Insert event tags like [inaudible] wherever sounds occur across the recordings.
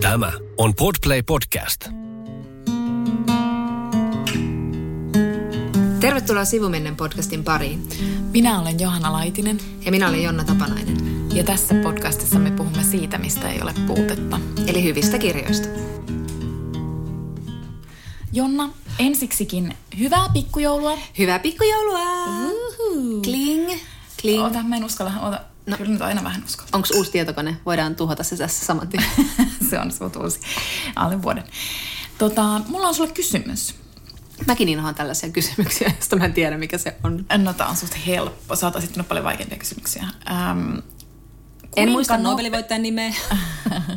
Tämä on Podplay Podcast. Tervetuloa Sivumennen podcastin pariin. Minä olen Johanna Laitinen. Ja minä olen Jonna Tapanainen. Ja tässä podcastissa me puhumme siitä, mistä ei ole puutetta. Eli hyvistä kirjoista. Jonna, ensiksikin hyvää pikkujoulua. Hyvää pikkujoulua! Uhuhu. Kling, kling. Ota, mä en uskalla. Ota. No. Kyllä nyt aina vähän uskalla. Onko uusi tietokone? Voidaan tuhota se tässä saman tien. [laughs] se on sut uusi. Alle vuoden. Tota, mulla on sulle kysymys. Mäkin inhoan tällaisia kysymyksiä, [laughs] joista mä en tiedä, mikä se on. No, tää on suht helppo. Sä oot esittynyt paljon vaikeampia kysymyksiä. Ähm, en muista no... Nobelin nimeä.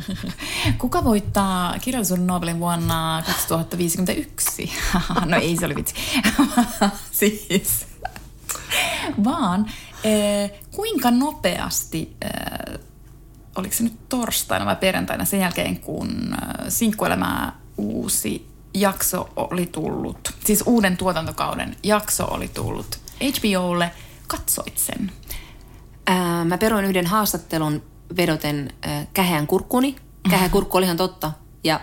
[laughs] Kuka voittaa kirjallisuuden Nobelin vuonna 2051? no ei, se oli vitsi. siis. Vaan eh, kuinka nopeasti, eh, oliko se nyt torstaina vai perjantaina sen jälkeen, kun eh, Sinkkuelämää uusi jakso oli tullut, siis uuden tuotantokauden jakso oli tullut HBOlle, katsoit sen? Ää, mä peroin yhden haastattelun vedoten äh, käheän kurkkuni. Käheä kurkku oli ihan totta. Ja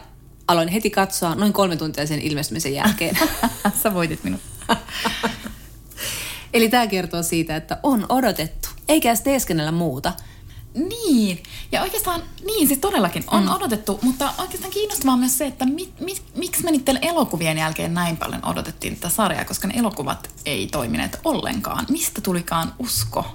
aloin heti katsoa noin kolme tuntia sen ilmestymisen jälkeen. [laughs] Sä voitit minut. [laughs] Eli tämä kertoo siitä, että on odotettu, eikä edes teeskennellä muuta. Niin, ja oikeastaan, niin siis todellakin on mm. odotettu, mutta oikeastaan kiinnostavaa myös se, että mi, mi, miksi me niiden elokuvien jälkeen näin paljon odotettiin tätä sarjaa, koska ne elokuvat ei toimineet ollenkaan. Mistä tulikaan usko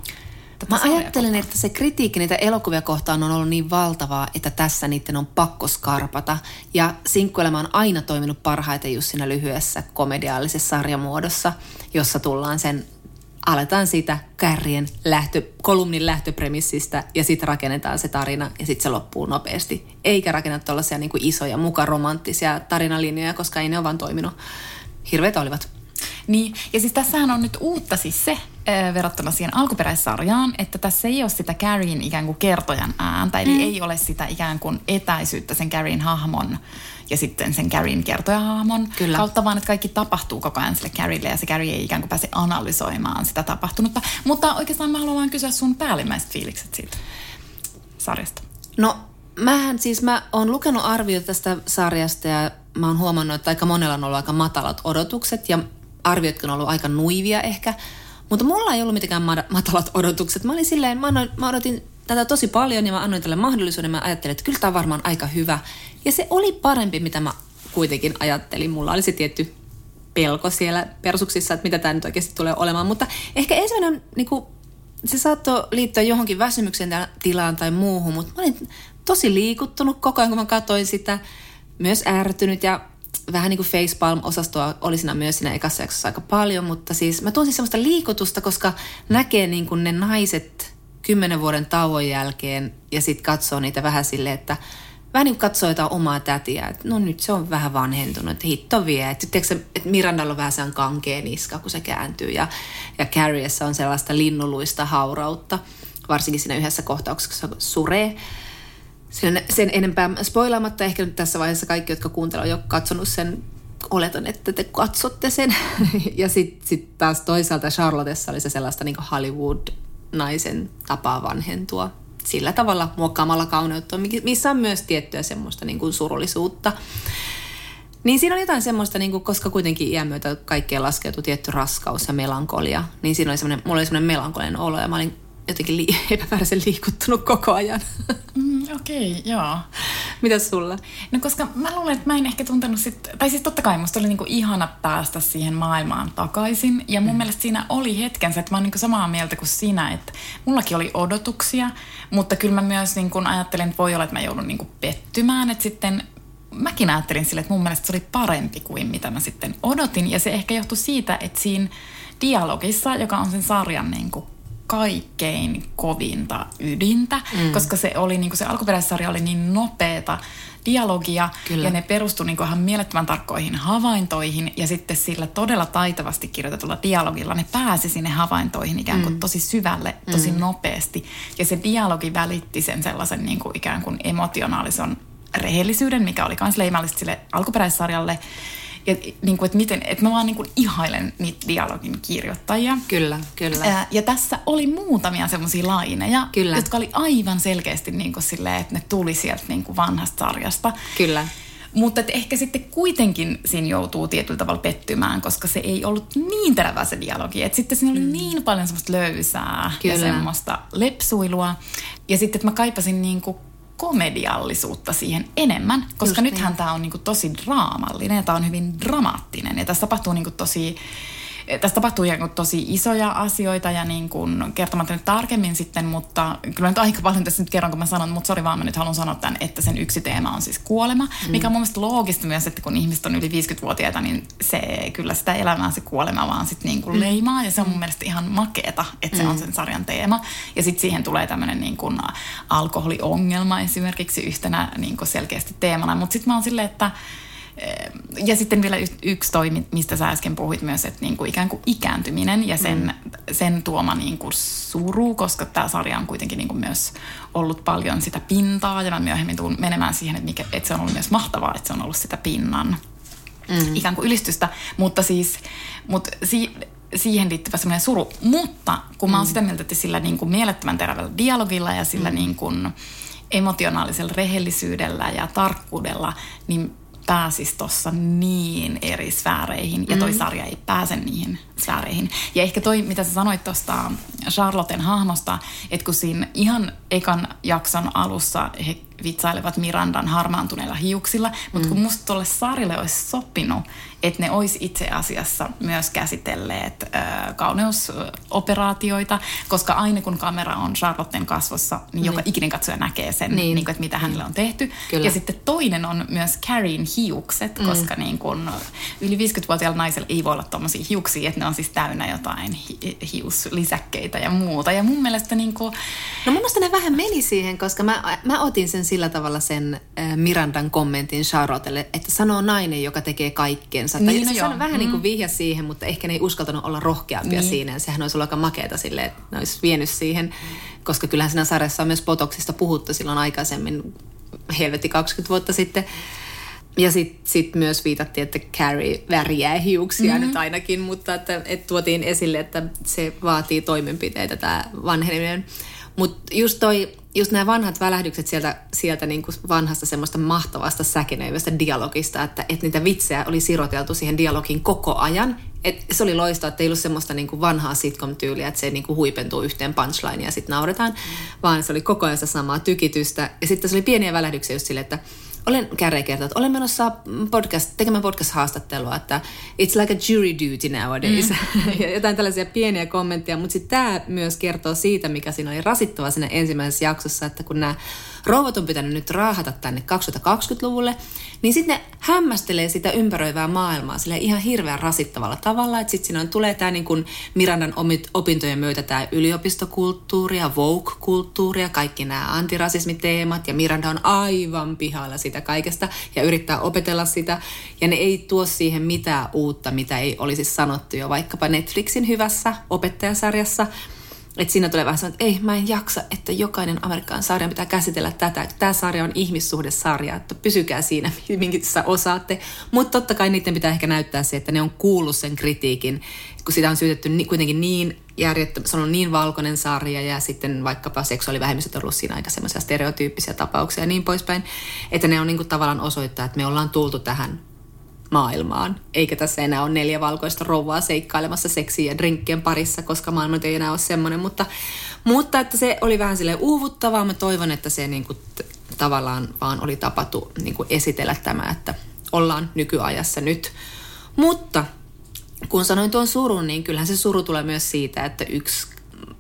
Tätä Mä ajattelen, kohtaan. että se kritiikki niitä elokuvia kohtaan on ollut niin valtavaa, että tässä niiden on pakko skarpata. Ja sinkkuelämä on aina toiminut parhaiten just siinä lyhyessä komediaalisessa sarjamuodossa, jossa tullaan sen aletaan siitä kärrien lähtö, kolumnin lähtöpremissistä ja sitten rakennetaan se tarina ja sitten se loppuu nopeasti. Eikä rakenneta tuollaisia niin isoja, muka romanttisia tarinalinjoja, koska ei ne ole vaan toiminut. Hirveät olivat. Niin, ja siis tässähän on nyt uutta siis se, äh, verrattuna siihen alkuperäissarjaan, että tässä ei ole sitä Carrien ikään kuin kertojan ääntä, eli mm. ei ole sitä ikään kuin etäisyyttä sen Carrien hahmon ja sitten sen Carrien kertojahahmon Kyllä. kautta, vaan että kaikki tapahtuu koko ajan sille Carrielle ja se Carrie ei ikään kuin pääse analysoimaan sitä tapahtunutta. Mutta oikeastaan mä haluan kysyä sun päällimmäiset fiilikset siitä sarjasta. No mähän siis, mä oon lukenut arvioita tästä sarjasta ja mä oon huomannut, että aika monella on ollut aika matalat odotukset ja arviotkin on ollut aika nuivia ehkä. Mutta mulla ei ollut mitenkään matalat odotukset. Mä olin silleen, mä, odotin tätä tosi paljon ja mä annoin tälle mahdollisuuden. Mä ajattelin, että kyllä tämä on varmaan aika hyvä. Ja se oli parempi, mitä mä kuitenkin ajattelin. Mulla oli se tietty pelko siellä persuksissa, että mitä tämä nyt oikeasti tulee olemaan. Mutta ehkä ensimmäinen, niin kuin, se saattoi liittyä johonkin väsymyksen tilaan tai muuhun, mutta mä olin tosi liikuttunut koko ajan, kun mä katsoin sitä. Myös ärtynyt ja vähän niin kuin facepalm-osastoa oli siinä myös siinä ekassa jaksossa aika paljon, mutta siis mä tuon siis semmoista liikutusta, koska näkee niin kuin ne naiset kymmenen vuoden tauon jälkeen ja sitten katsoo niitä vähän silleen, että vähän niin katsoo jotain omaa tätiä, että no nyt se on vähän vanhentunut, että hitto vie. Että, tiedätkö, että Mirandalla on vähän sellainen kankea niska, kun se kääntyy ja, ja Carriessa on sellaista linnuluista haurautta, varsinkin siinä yhdessä kohtauksessa, kun suree sen, sen enempää spoilaamatta. Ehkä nyt tässä vaiheessa kaikki, jotka kuuntelevat, jo katsonut sen, oletan, että te katsotte sen. [laughs] ja sitten sit taas toisaalta Charlottessa oli se sellaista niin Hollywood-naisen tapaa vanhentua sillä tavalla muokkaamalla kauneutta, missä on myös tiettyä semmoista niin kuin surullisuutta. Niin siinä oli jotain semmoista, niin kuin, koska kuitenkin iän myötä kaikkeen laskeutui tietty raskaus ja melankolia, niin siinä oli semmoinen, mulla oli semmoinen melankolinen olo ja mä olin jotenkin li- [laughs] epämääräisen liikuttunut koko ajan. [laughs] Mm, Okei, okay, joo. Mitäs sulla? No koska mä luulen, että mä en ehkä tuntenut sit, tai siis totta kai musta oli niinku ihana päästä siihen maailmaan takaisin. Ja mun mm. mielestä siinä oli hetkensä, että mä oon niinku samaa mieltä kuin sinä, että mullakin oli odotuksia, mutta kyllä mä myös niinku ajattelin, että voi olla, että mä joudun niinku pettymään, että sitten mäkin ajattelin sille, että mun mielestä se oli parempi kuin mitä mä sitten odotin. Ja se ehkä johtui siitä, että siinä dialogissa, joka on sen sarjan niin kuin kaikkein kovinta ydintä, mm. koska se oli niin kuin se alkuperäissarja oli niin nopeeta dialogia Kyllä. ja ne perustui niin kuin ihan mielettömän tarkkoihin havaintoihin ja sitten sillä todella taitavasti kirjoitetulla dialogilla ne pääsi sinne havaintoihin ikään kuin mm. tosi syvälle, tosi mm. nopeasti ja se dialogi välitti sen sellaisen niin kuin ikään kuin emotionaalisen rehellisyyden, mikä oli myös leimallista sille alkuperäissarjalle ja niin kuin, että, miten, että mä vaan niin kuin ihailen niitä dialogin kirjoittajia. Kyllä, kyllä. Ää, ja tässä oli muutamia semmoisia laineja, Kyllä. jotka oli aivan selkeästi niin kuin silleen, että ne tuli sieltä niin kuin vanhasta sarjasta. Kyllä. Mutta et ehkä sitten kuitenkin siinä joutuu tietyllä tavalla pettymään, koska se ei ollut niin terävää se dialogi. Et sitten siinä oli mm. niin paljon semmoista löysää Kyllä. ja semmoista lepsuilua. Ja sitten, että mä kaipasin niinku komediallisuutta siihen enemmän, koska Just nythän niin. tämä on niinku tosi draamallinen ja tämä on hyvin dramaattinen. Ja tässä tapahtuu niinku tosi tässä tapahtuu ihan tosi isoja asioita ja niin kuin, kertomatta nyt tarkemmin sitten, mutta kyllä nyt aika paljon tässä nyt kerron, kun mä sanon, mutta sori vaan mä nyt haluan sanoa tämän, että sen yksi teema on siis kuolema, mm. mikä on mun mielestä loogista myös, että kun ihmiset on yli 50-vuotiaita, niin se kyllä sitä elämää se kuolema vaan sitten niin kuin leimaa ja se on mun mielestä ihan makeeta, että se on sen sarjan teema. Ja sitten siihen tulee tämmöinen niin kuin alkoholiongelma esimerkiksi yhtenä niin kuin selkeästi teemana, mutta sitten mä oon silleen, että ja sitten vielä yksi toi, mi- mistä sä äsken puhuit myös, että niinku ikään kuin ikääntyminen ja sen, mm. sen tuoma niinku suru, koska tämä sarja on kuitenkin niinku myös ollut paljon sitä pintaa ja mä myöhemmin tuun menemään siihen, että, mikä, että se on ollut myös mahtavaa, että se on ollut sitä pinnan mm. ikään kuin ylistystä, mutta siis mutta si- siihen liittyvä semmoinen suru. Mutta kun mä oon sitä mieltä, että sillä niin kuin mielettömän terävällä dialogilla ja sillä mm. niin kuin emotionaalisella rehellisyydellä ja tarkkuudella, niin pääsis tuossa niin eri sfääreihin, ja toi mm. sarja ei pääse niihin sfääreihin. Ja ehkä toi, mitä sä sanoit tuosta Charlotten hahmosta, että kun siinä ihan ekan jakson alussa he vitsailevat Mirandan harmaantuneilla hiuksilla, mutta kun musta tuolle sarjalle olisi sopinut, että ne olisi itse asiassa myös käsitelleet äh, kauneusoperaatioita, koska aina kun kamera on Charlotten kasvossa, niin joka ikinen katsoja näkee sen, niin. Niin kuin, että mitä hänelle on tehty. Kyllä. Ja sitten toinen on myös Carrien hiukset, mm. koska niin kun yli 50-vuotiaalla naisella ei voi olla tuommoisia hiuksia, että ne on siis täynnä jotain hi- hiuslisäkkeitä ja muuta. Ja mun mielestä niin kuin, No mun mielestä ne vähän meni siihen, koska mä, mä otin sen sillä tavalla sen Mirandan kommentin Charlottelle, että sanoo nainen, joka tekee kaikkensa. Niin, tai no joo. on vähän mm. niin kuin vihja siihen, mutta ehkä ne ei uskaltanut olla rohkeampia Niin. siinä. Ja sehän olisi ollut aika makeata silleen, että ne olisi vienyt siihen, koska kyllähän siinä sarjassa on myös potoksista puhuttu silloin aikaisemmin, helvetti 20 vuotta sitten. Ja sitten sit myös viitattiin, että Carrie värjää hiuksia mm-hmm. nyt ainakin, mutta että, että tuotiin esille, että se vaatii toimenpiteitä tämä vanheneminen. Mutta just, toi, just nämä vanhat välähdykset sieltä, sieltä niinku vanhasta semmoista mahtavasta säkenöivästä dialogista, että, että niitä vitsejä oli siroteltu siihen dialogiin koko ajan. Et se oli loistoa, että ei ollut semmoista niinku vanhaa sitcom-tyyliä, että se niinku huipentuu yhteen punchline ja sitten nauretaan, vaan se oli koko ajan sitä samaa tykitystä. Ja sitten se oli pieniä välähdyksiä just sille, että olen kärre kertoa, että olen menossa podcast, tekemään podcast-haastattelua, että it's like a jury duty nowadays. Mm. [laughs] ja jotain tällaisia pieniä kommentteja, mutta sitten tämä myös kertoo siitä, mikä siinä oli rasittava siinä ensimmäisessä jaksossa, että kun nämä rouvat on pitänyt nyt raahata tänne 2020-luvulle, niin sitten ne hämmästelee sitä ympäröivää maailmaa sille ihan hirveän rasittavalla tavalla, että sitten siinä on, tulee tämä niin Mirandan opintojen myötä tämä yliopistokulttuuri ja Vogue-kulttuuri ja kaikki nämä antirasismiteemat. Ja Miranda on aivan pihalla sitä kaikesta ja yrittää opetella sitä. Ja ne ei tuo siihen mitään uutta, mitä ei olisi sanottu jo vaikkapa Netflixin hyvässä opettajasarjassa, että siinä tulee vähän sellainen, että ei, mä en jaksa, että jokainen Amerikan sarjan pitää käsitellä tätä. Tämä sarja on ihmissuhdesarja, että pysykää siinä, [laughs] minkä osaatte. Mutta totta kai niiden pitää ehkä näyttää se, että ne on kuullut sen kritiikin, kun sitä on syytetty kuitenkin niin järjettömän, se on niin valkoinen sarja ja sitten vaikkapa seksuaalivähemmistöt on ollut siinä aika semmoisia stereotyyppisiä tapauksia ja niin poispäin. Että ne on niin kuin tavallaan osoittaa, että me ollaan tultu tähän maailmaan. Eikä tässä enää ole neljä valkoista rouvaa seikkailemassa seksiä ja drinkkien parissa, koska maailma ei enää ole semmoinen. Mutta, mutta että se oli vähän sille uuvuttavaa. Mä toivon, että se niin kuin, tavallaan vaan oli tapatu niin kuin esitellä tämä, että ollaan nykyajassa nyt. Mutta kun sanoin tuon surun, niin kyllähän se suru tulee myös siitä, että yksi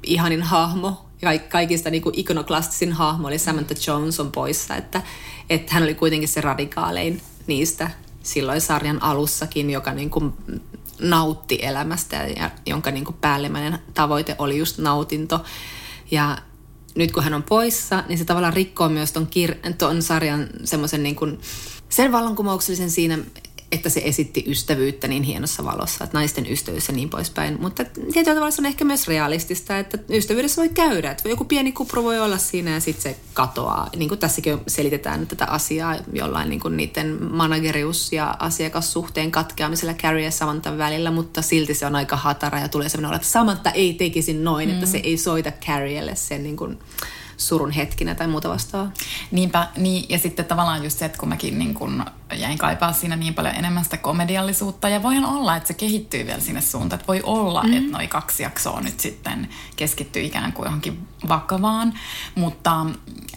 ihanin hahmo, ka- kaikista niin kuin ikonoklastisin hahmo oli Samantha Jones on poissa, että, että hän oli kuitenkin se radikaalein niistä silloin sarjan alussakin, joka niin kuin nautti elämästä ja jonka niin kuin päällimmäinen tavoite oli just nautinto. Ja nyt kun hän on poissa, niin se tavallaan rikkoo myös ton, kir- ton sarjan semmoisen niin kuin, sen vallankumouksellisen siinä, että se esitti ystävyyttä niin hienossa valossa, että naisten ystävyys ja niin poispäin. Mutta tietyllä tavalla se on ehkä myös realistista, että ystävyydessä voi käydä. Että joku pieni kupru voi olla siinä ja sitten se katoaa. Niin kuin tässäkin selitetään tätä asiaa jollain niin kuin niiden managerius- ja asiakassuhteen katkeamisella Carrie ja Samantha välillä, mutta silti se on aika hatara ja tulee sellainen että Samantha ei tekisi noin, mm. että se ei soita Carrielle sen niin kuin, surun hetkinä tai muuta vastaavaa. Niinpä, niin, ja sitten tavallaan just se, että kun mäkin niin kun jäin kaipaa siinä niin paljon enemmän sitä komediallisuutta, ja voihan olla, että se kehittyy vielä sinne suuntaan, että voi olla, mm. että noi kaksi jaksoa nyt sitten keskittyy ikään kuin johonkin vakavaan, mutta,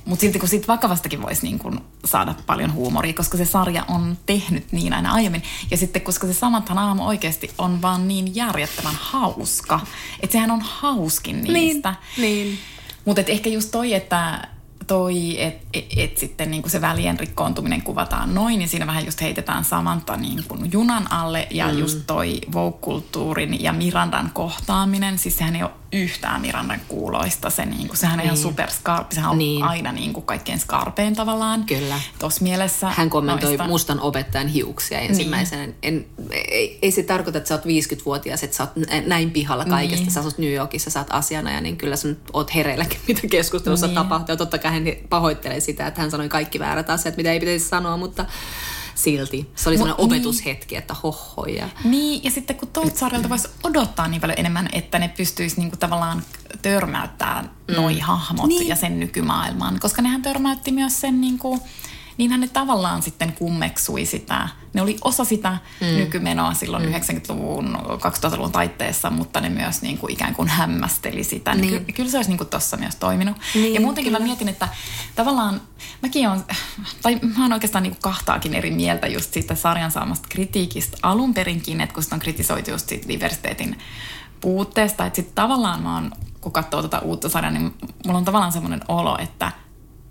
mutta silti kun siitä vakavastakin voisi niin kun saada paljon huumoria, koska se sarja on tehnyt niin aina aiemmin, ja sitten koska se Samanthan aamu oikeasti on vaan niin järjettömän hauska, että sehän on hauskin niistä. Niin, niin. Mutta ehkä just toi, että toi, että et, et sitten niin se välien rikkoontuminen kuvataan noin, niin siinä vähän just heitetään Samanta niin kuin junan alle ja mm. just toi vogue ja Mirandan kohtaaminen, siis sehän ei ole yhtään Mirandan kuuloista. Se, niin kuin, sehän niin. on ihan superskarpi. Sehän on niin. aina niin kuin kaikkein skarpein tavallaan. Kyllä. Tuossa mielessä. Hän kommentoi noista. mustan opettajan hiuksia ensimmäisenä. Niin. En, ei, ei, se tarkoita, että sä oot 50-vuotias, että sä oot näin pihalla kaikesta. Niin. Sä asut New Yorkissa, sä oot asiana niin kyllä sä oot hereilläkin, mitä keskustelussa niin. tapahtuu. Ja totta kai hän pahoittelee sitä, että hän sanoi kaikki väärät asiat, mitä ei pitäisi sanoa, mutta silti. Se oli sellainen niin. opetushetki, että hohoja. Niin, ja sitten kun tuolta sarjalta voisi odottaa niin paljon enemmän, että ne pystyisi niinku tavallaan törmäyttämään mm. noi hahmot niin. ja sen nykymaailman. Koska nehän törmäytti myös sen niinku, niinhän ne tavallaan sitten kummeksui sitä. Ne oli osa sitä mm. nykymenoa silloin mm. 90-luvun, 2000-luvun taitteessa, mutta ne myös niin kuin ikään kuin hämmästeli sitä. Niin. Ky- kyllä se olisi niin kuin tossa myös toiminut. Niin, ja muutenkin kyllä. mä mietin, että tavallaan mäkin on, tai mä oon oikeastaan niin kuin kahtaakin eri mieltä just siitä sarjan saamasta kritiikistä alun perinkin, että kun sitä on kritisoitu just siitä diversiteetin puutteesta, että sitten tavallaan mä oon, kun katsoo tätä uutta sarjaa, niin mulla on tavallaan semmoinen olo, että –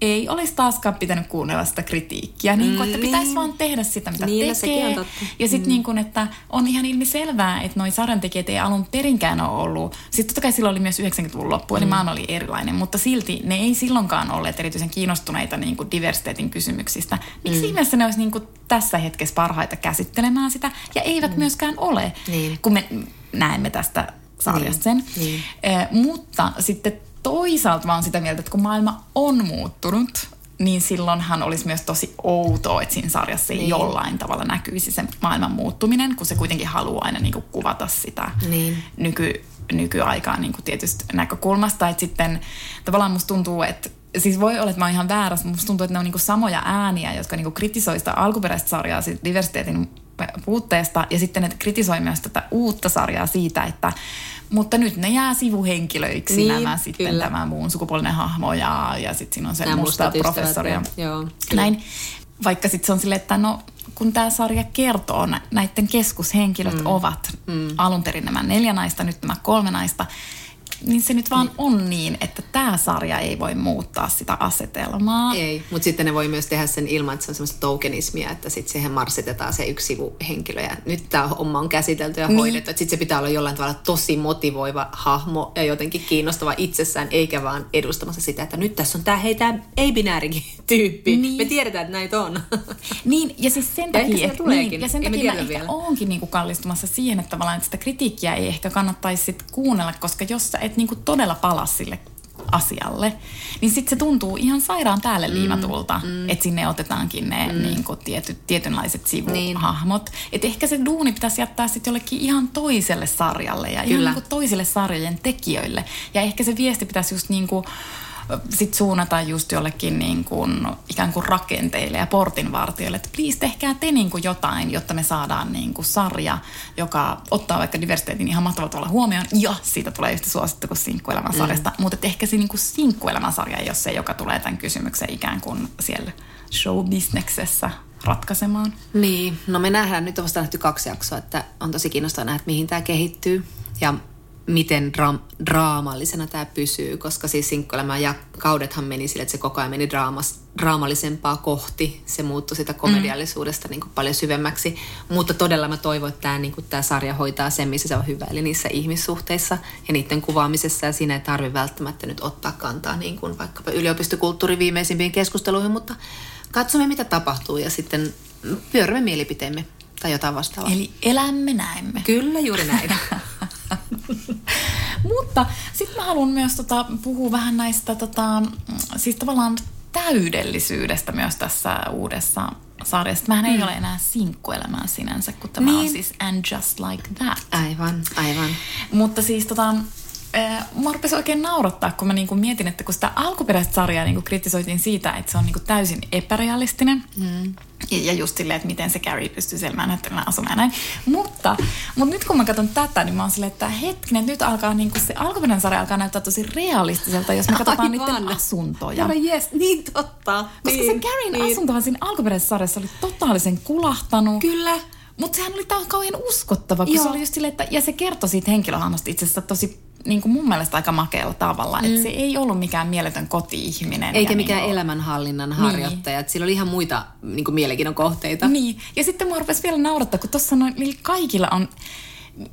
ei olisi taaskaan pitänyt kuunnella sitä kritiikkiä. Niin kuin, että pitäisi niin. vaan tehdä sitä, mitä niin, tekee. Ja sitten mm. niin kuin, että on ihan ilmi selvää, että noi sarjantekijät ei alun perinkään ole ollut. Sitten totta kai silloin oli myös 90-luvun loppu, eli mm. maan oli erilainen. Mutta silti ne ei silloinkaan olleet erityisen kiinnostuneita niin kuin diversiteetin kysymyksistä. Miksi mm. ihmeessä ne olisi niin kuin tässä hetkessä parhaita käsittelemään sitä? Ja eivät mm. myöskään ole, niin. kun me näemme tästä sarjasta niin. sen. Niin. Eh, mutta sitten toisaalta mä oon sitä mieltä, että kun maailma on muuttunut, niin silloinhan olisi myös tosi outoa, että siinä sarjassa niin. jollain tavalla näkyisi se maailman muuttuminen, kun se kuitenkin haluaa aina niin kuin kuvata sitä niin. nyky, nykyaikaa niin kuin tietystä näkökulmasta. Että sitten tavallaan musta tuntuu, että siis voi olla, että mä oon ihan väärässä, mutta musta tuntuu, että ne on niin kuin samoja ääniä, jotka niin kuin kritisoi sitä alkuperäistä sarjaa siitä diversiteetin puutteesta ja sitten ne kritisoi myös tätä uutta sarjaa siitä, että mutta nyt ne jää sivuhenkilöiksi niin, nämä sitten kyllä. tämä muun sukupuolinen hahmo ja, ja sitten siinä on se Nämä musta professori. Ja, joo, näin. Vaikka sitten se on silleen, että no kun tämä sarja kertoo, näiden keskushenkilöt mm. ovat mm. alun perin nämä neljä naista, nyt nämä kolme naista, niin se nyt vaan niin. on niin, että tämä sarja ei voi muuttaa sitä asetelmaa. Ei, mutta sitten ne voi myös tehdä sen ilman, että se on semmoista tokenismia, että sitten siihen marsitetaan se yksi sivuhenkilö ja nyt tämä homma on käsitelty ja niin. hoidettu. Sitten se pitää olla jollain tavalla tosi motivoiva hahmo ja jotenkin kiinnostava itsessään, eikä vaan edustamassa sitä, että nyt tässä on tämä hei tämä ei-binäärikin [laughs] tyyppi. Niin. Me tiedetään, että näitä on. [laughs] Niin, ja siis sen takia, ehkä, niin, ja sen takia mä ehkä onkin niinku kallistumassa siihen, että tavallaan että sitä kritiikkiä ei ehkä kannattaisi sit kuunnella, koska jos sä et niinku todella pala sille asialle, niin sitten se tuntuu ihan sairaan päälle mm, liimatulta, mm. että sinne otetaankin ne mm. niin kuin tietyt, tietynlaiset sivuhahmot. Niin. Että ehkä se duuni pitäisi jättää sitten jollekin ihan toiselle sarjalle ja Kyllä. ihan niin kuin toisille sarjojen tekijöille. Ja ehkä se viesti pitäisi just niin kuin sit suunnata just jollekin niin kuin, ikään kuin rakenteille ja portinvartijoille, että please tehkää te niin kuin jotain, jotta me saadaan niin kuin sarja, joka ottaa vaikka diversiteetin ihan mahtavalla tavalla huomioon ja siitä tulee yhtä suosittu kuin sinkkuelämän sarjasta. Mm. Mutta ehkä se niin kuin sinkkuelämän sarja ei ole se, joka tulee tämän kysymyksen ikään kuin siellä show-bisneksessä ratkaisemaan. Niin, no me nähdään, nyt on vasta nähty kaksi jaksoa, että on tosi kiinnostavaa nähdä, mihin tämä kehittyy. Ja miten dra- draamallisena tämä pysyy, koska siis sinkkuelämä ja kaudethan meni sille, että se koko ajan meni draamas, draamallisempaa kohti. Se muuttui sitä komediallisuudesta mm. niin kuin paljon syvemmäksi. Mutta todella mä toivon, että tämä, niin kuin, tämä sarja hoitaa sen, missä se on hyvä, eli niissä ihmissuhteissa ja niiden kuvaamisessa. Ja siinä ei tarvitse välttämättä nyt ottaa kantaa niin kuin vaikkapa yliopistokulttuurin viimeisimpiin keskusteluihin, mutta katsomme, mitä tapahtuu ja sitten pyörämme mielipiteemme Tai jotain vastaavaa. Eli elämme näemme. Kyllä, juuri näin. [laughs] [laughs] Mutta sitten mä haluan myös tota, puhua vähän näistä tota, siis tavallaan täydellisyydestä myös tässä uudessa sarjassa. Mähän ei mm. ole enää sinkkuelämää sinänsä, kun tämä niin. on siis And Just Like That. Aivan, aivan. Mutta siis tota, mua rupesi oikein naurattaa, kun mä niinku mietin, että kun sitä alkuperäistä sarjaa niinku kritisoitiin siitä, että se on niinku täysin epärealistinen. Mm. Ja, ja just silleen, että miten se Carrie pystyy selmään näyttelemään asumaan näin. Mutta, mutta nyt kun mä katson tätä, niin mä oon silleen, että hetkinen, nyt alkaa niinku se alkuperäinen sarja alkaa näyttää tosi realistiselta, jos me katsotaan Aivan. niiden asuntoja. Herra yes, niin totta. Koska niin, se Carrien niin. asuntohan siinä alkuperäisessä sarjassa oli totaalisen kulahtanut. Kyllä. Mutta sehän oli kauhean uskottava, kun Joo. se oli just silleen, että, ja se kertoi siitä henkilöhahmosta itse asiassa tosi niin kuin mun mielestä aika makealla tavalla. Mm. Että se ei ollut mikään mieletön koti-ihminen. Eikä mikään niin elämänhallinnan harjoittaja. Niin. Sillä oli ihan muita niin kuin mielenkiinnon kohteita. Niin. Ja sitten mua rupesi vielä naurattaa, kun tuossa noin, kaikilla on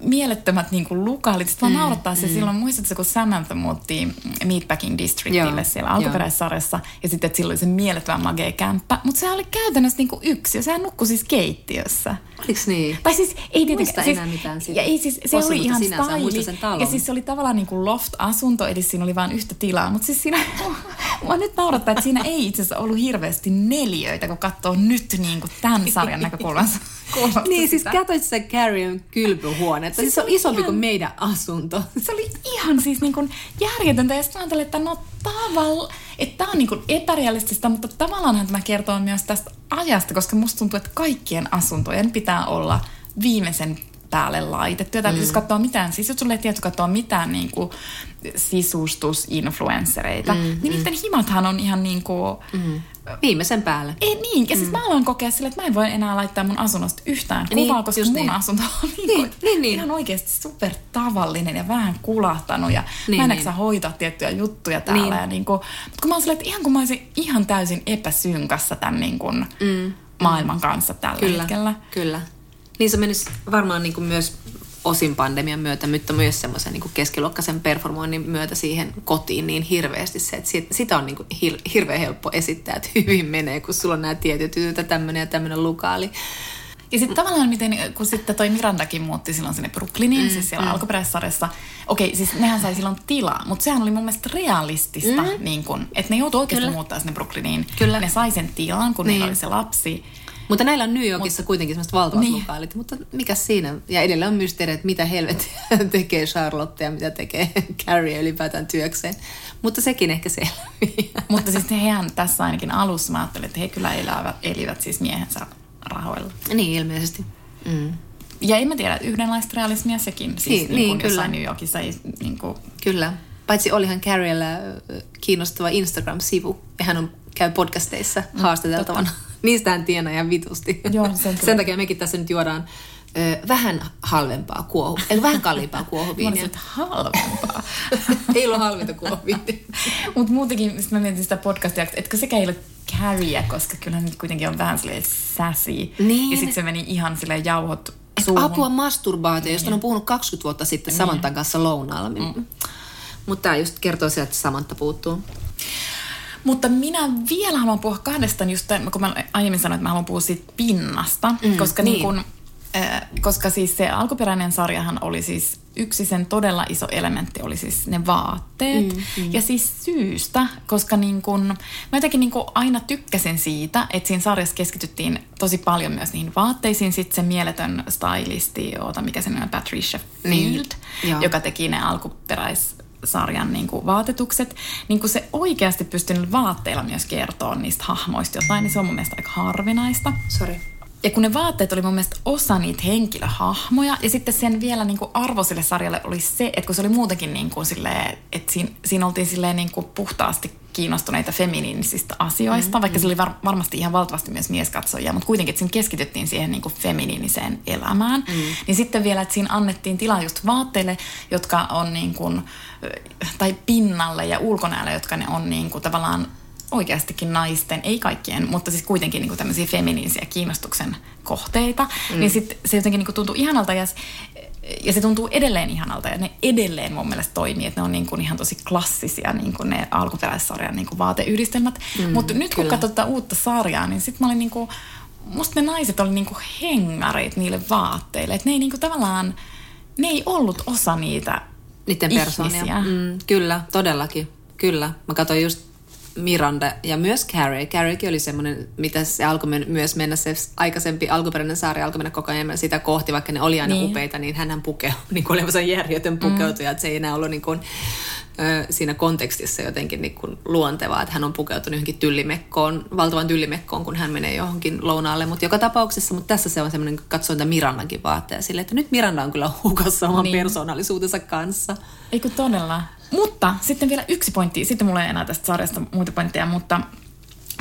mielettömät niin kuin lukaalit. Sitten vaan mm, naurattaa se mm. silloin, muistatko, kun Samantha muutti Meatpacking Districtille Joo, siellä alkuperäissarjassa. Ja sitten, että sillä oli se mielettömän magea kämppä. Mutta se oli käytännössä niin kuin yksi ja sehän nukkui siis keittiössä. Oliko niin? Tai siis ei tietenkään. Siis, enää mitään siitä. Ja ei siis, se oli ihan styli. Sen talon. Ja siis se oli tavallaan niin kuin loft-asunto, eli siinä oli vain yhtä tilaa. Mutta siis siinä, [laughs] mua nyt naurattaa, että siinä ei itse asiassa ollut hirveästi neljöitä, kun katsoo nyt niin kuin tämän sarjan näkökulmasta. [laughs] niin, siis katsoit se Carrion kylpyhuonetta. Siis, siis se on isompi ihan, kuin meidän asunto. Se oli ihan siis niin kuin järjetöntä. Ja sitten ajattelin, että no tavallaan, että tämä on niin kuin epärealistista, mutta tavallaan tämä kertoo myös tästä ajasta, koska musta tuntuu, että kaikkien asuntojen pitää olla viimeisen päälle laitettu. Ja täytyy mm. siis katsoa mitään, siis jos sulle ei tiedä katsoa mitään niin kuin sisustusinfluenssereita, mm, niin mm. niiden himathan on ihan niin kuin, mm. Viimeisen päälle. Ei niin, ja siis mm. mä aloin kokea sille, että mä en voi enää laittaa mun asunnosta yhtään niin, kuvaa, koska mun niin. asunto on niin, niin, niin, niin. ihan oikeasti super tavallinen ja vähän kulahtanut ja niin, mä en niin. hoitaa tiettyjä juttuja täällä. Niin. Ja niin kuin, mutta kun mä oon silleen, että ihan kun mä olisin ihan täysin epäsynkassa tämän niin kuin mm. maailman kanssa tällä kyllä, hetkellä. Kyllä, niin se menisi varmaan niin kuin myös osin pandemian myötä, mutta myös semmoisen niin keskiluokkaisen performoinnin myötä siihen kotiin niin hirveästi se, että sitä on niin kuin hir- hirveän helppo esittää, että [laughs] hyvin menee, kun sulla on nämä tietyt jutut, tämmöinen ja tämmöinen lukaali. Ja sitten tavallaan miten, kun sitten toi Mirandakin muutti silloin sinne Brooklyniin, mm, siis siellä mm. alkuperäisessä okei, siis nehän sai silloin tilaa, mutta sehän oli mun mielestä realistista, mm. niin kun, että ne joutui oikeasti muuttaa sinne Brooklyniin. Kyllä. Ne sai sen tilan, kun niin. niillä oli se lapsi. Mutta näillä on New Yorkissa Mut, kuitenkin semmoista valtavat niin. lokaalit, mutta mikä siinä? Ja edelleen on mysteeri, että mitä helvettiä [laughs] tekee Charlotte ja mitä tekee [laughs] Carrie ylipäätään työkseen. Mutta sekin ehkä selviää. [laughs] Mutta siis hehän tässä ainakin alussa mä ajattelin, että he kyllä elävät, elivät siis miehensä rahoilla. Niin, ilmeisesti. Mm. Ja en mä tiedä, yhdenlaista realismia sekin. Siis niin, niin, niin kyllä. New Yorkissa ei, niin kuin... Kyllä. Paitsi olihan Carriella kiinnostava Instagram-sivu, ja hän on, käy podcasteissa mm, haastateltavana. Totta. Niistähän tienaa ihan vitusti. Joo, sen, sen takia mekin tässä nyt juodaan ö, vähän halvempaa kuohu, ei vähän kalliimpaa kuohuviiniä. Mä halvempaa. [laughs] ei ole halvinta kuohuviiniä. Mutta muutenkin, mä mietin sitä podcastia, että sekä ei ole carrier, koska kyllä nyt kuitenkin on vähän silleen sassy. Niin. Ja sitten se meni ihan silleen jauhot suuhun. Apua masturbaatio, josta on puhunut 20 vuotta sitten niin. Samantan kanssa lounaalla. Mm. Mutta tämä just kertoo sieltä, että Samanta puuttuu. Mutta minä vielä haluan puhua kahdesta, just kun mä aiemmin sanoin, että mä haluan puhua siitä pinnasta, mm, koska, niin. Niin kun, äh, koska siis se alkuperäinen sarjahan oli siis yksi sen todella iso elementti oli siis ne vaatteet. Mm, mm. Ja siis syystä, koska niin kun, mä jotenkin niin kun aina tykkäsin siitä, että siinä sarjassa keskityttiin tosi paljon myös niihin vaatteisiin. Sitten se mieletön stylisti, oota, mikä se on, Patricia niin, Field, niin, joka teki ne alkuperäis sarjan niin kuin vaatetukset, niin kuin se oikeasti pystyy vaatteilla myös kertoa niistä hahmoista jotain, niin se on mun mielestä aika harvinaista. Sorry. Ja kun ne vaatteet oli mun mielestä osa niitä henkilöhahmoja, ja sitten sen vielä niin kuin arvo sille sarjalle oli se, että kun se oli muutenkin niin kuin silleen, että siinä, siinä oltiin silleen niin kuin puhtaasti kiinnostuneita feminiinisistä asioista, mm, vaikka mm. se oli var, varmasti ihan valtavasti myös mieskatsojia, mutta kuitenkin, että siinä keskityttiin siihen niin kuin feminiiniseen elämään. Mm. Niin sitten vielä, että siinä annettiin tilaa just vaatteille, jotka on niin kuin, tai pinnalle ja ulkonäölle, jotka ne on niin kuin tavallaan oikeastikin naisten, ei kaikkien, mutta siis kuitenkin niin kuin tämmöisiä feminiinisiä kiinnostuksen kohteita, mm. niin sit se jotenkin niin kuin tuntuu ihanalta ja, ja se tuntuu edelleen ihanalta ja ne edelleen mun mielestä toimii, että ne on niin kuin ihan tosi klassisia niin kuin ne alkuperäissarjan niin kuin vaateyhdistelmät. Mm, Mutta nyt kun katsotaan uutta sarjaa, niin sitten mä olin niin kuin, musta ne naiset oli niinku hengareet niille vaatteille. Että ne ei niinku tavallaan, ne ei ollut osa niitä Niiden persoonia. Mm, kyllä, todellakin. Kyllä. Mä katsoin just Miranda ja myös Carrie. Carriekin oli semmoinen, mitä se alkoi men- myös mennä, se aikaisempi alkuperäinen saari alkoi mennä koko ajan sitä kohti, vaikka ne oli aina Niin. upeita, niin hän pukeu, [laughs] niin kuin oli järjetön pukeutuja, mm. että se ei enää ollut niin kuin, siinä kontekstissa jotenkin niin kuin luontevaa, että hän on pukeutunut johonkin tyllimekkoon, valtavan tyllimekkoon, kun hän menee johonkin lounaalle, mutta joka tapauksessa, mutta tässä se on semmoinen, kun katsoo niitä Mirandankin vaatteja sille, että nyt Miranda on kyllä hukassa oman Niin. niin. persoonallisuutensa kanssa. Eikö todella? Mutta sitten vielä yksi pointti, sitten mulla ei enää tästä sarjasta muita pointteja, mutta,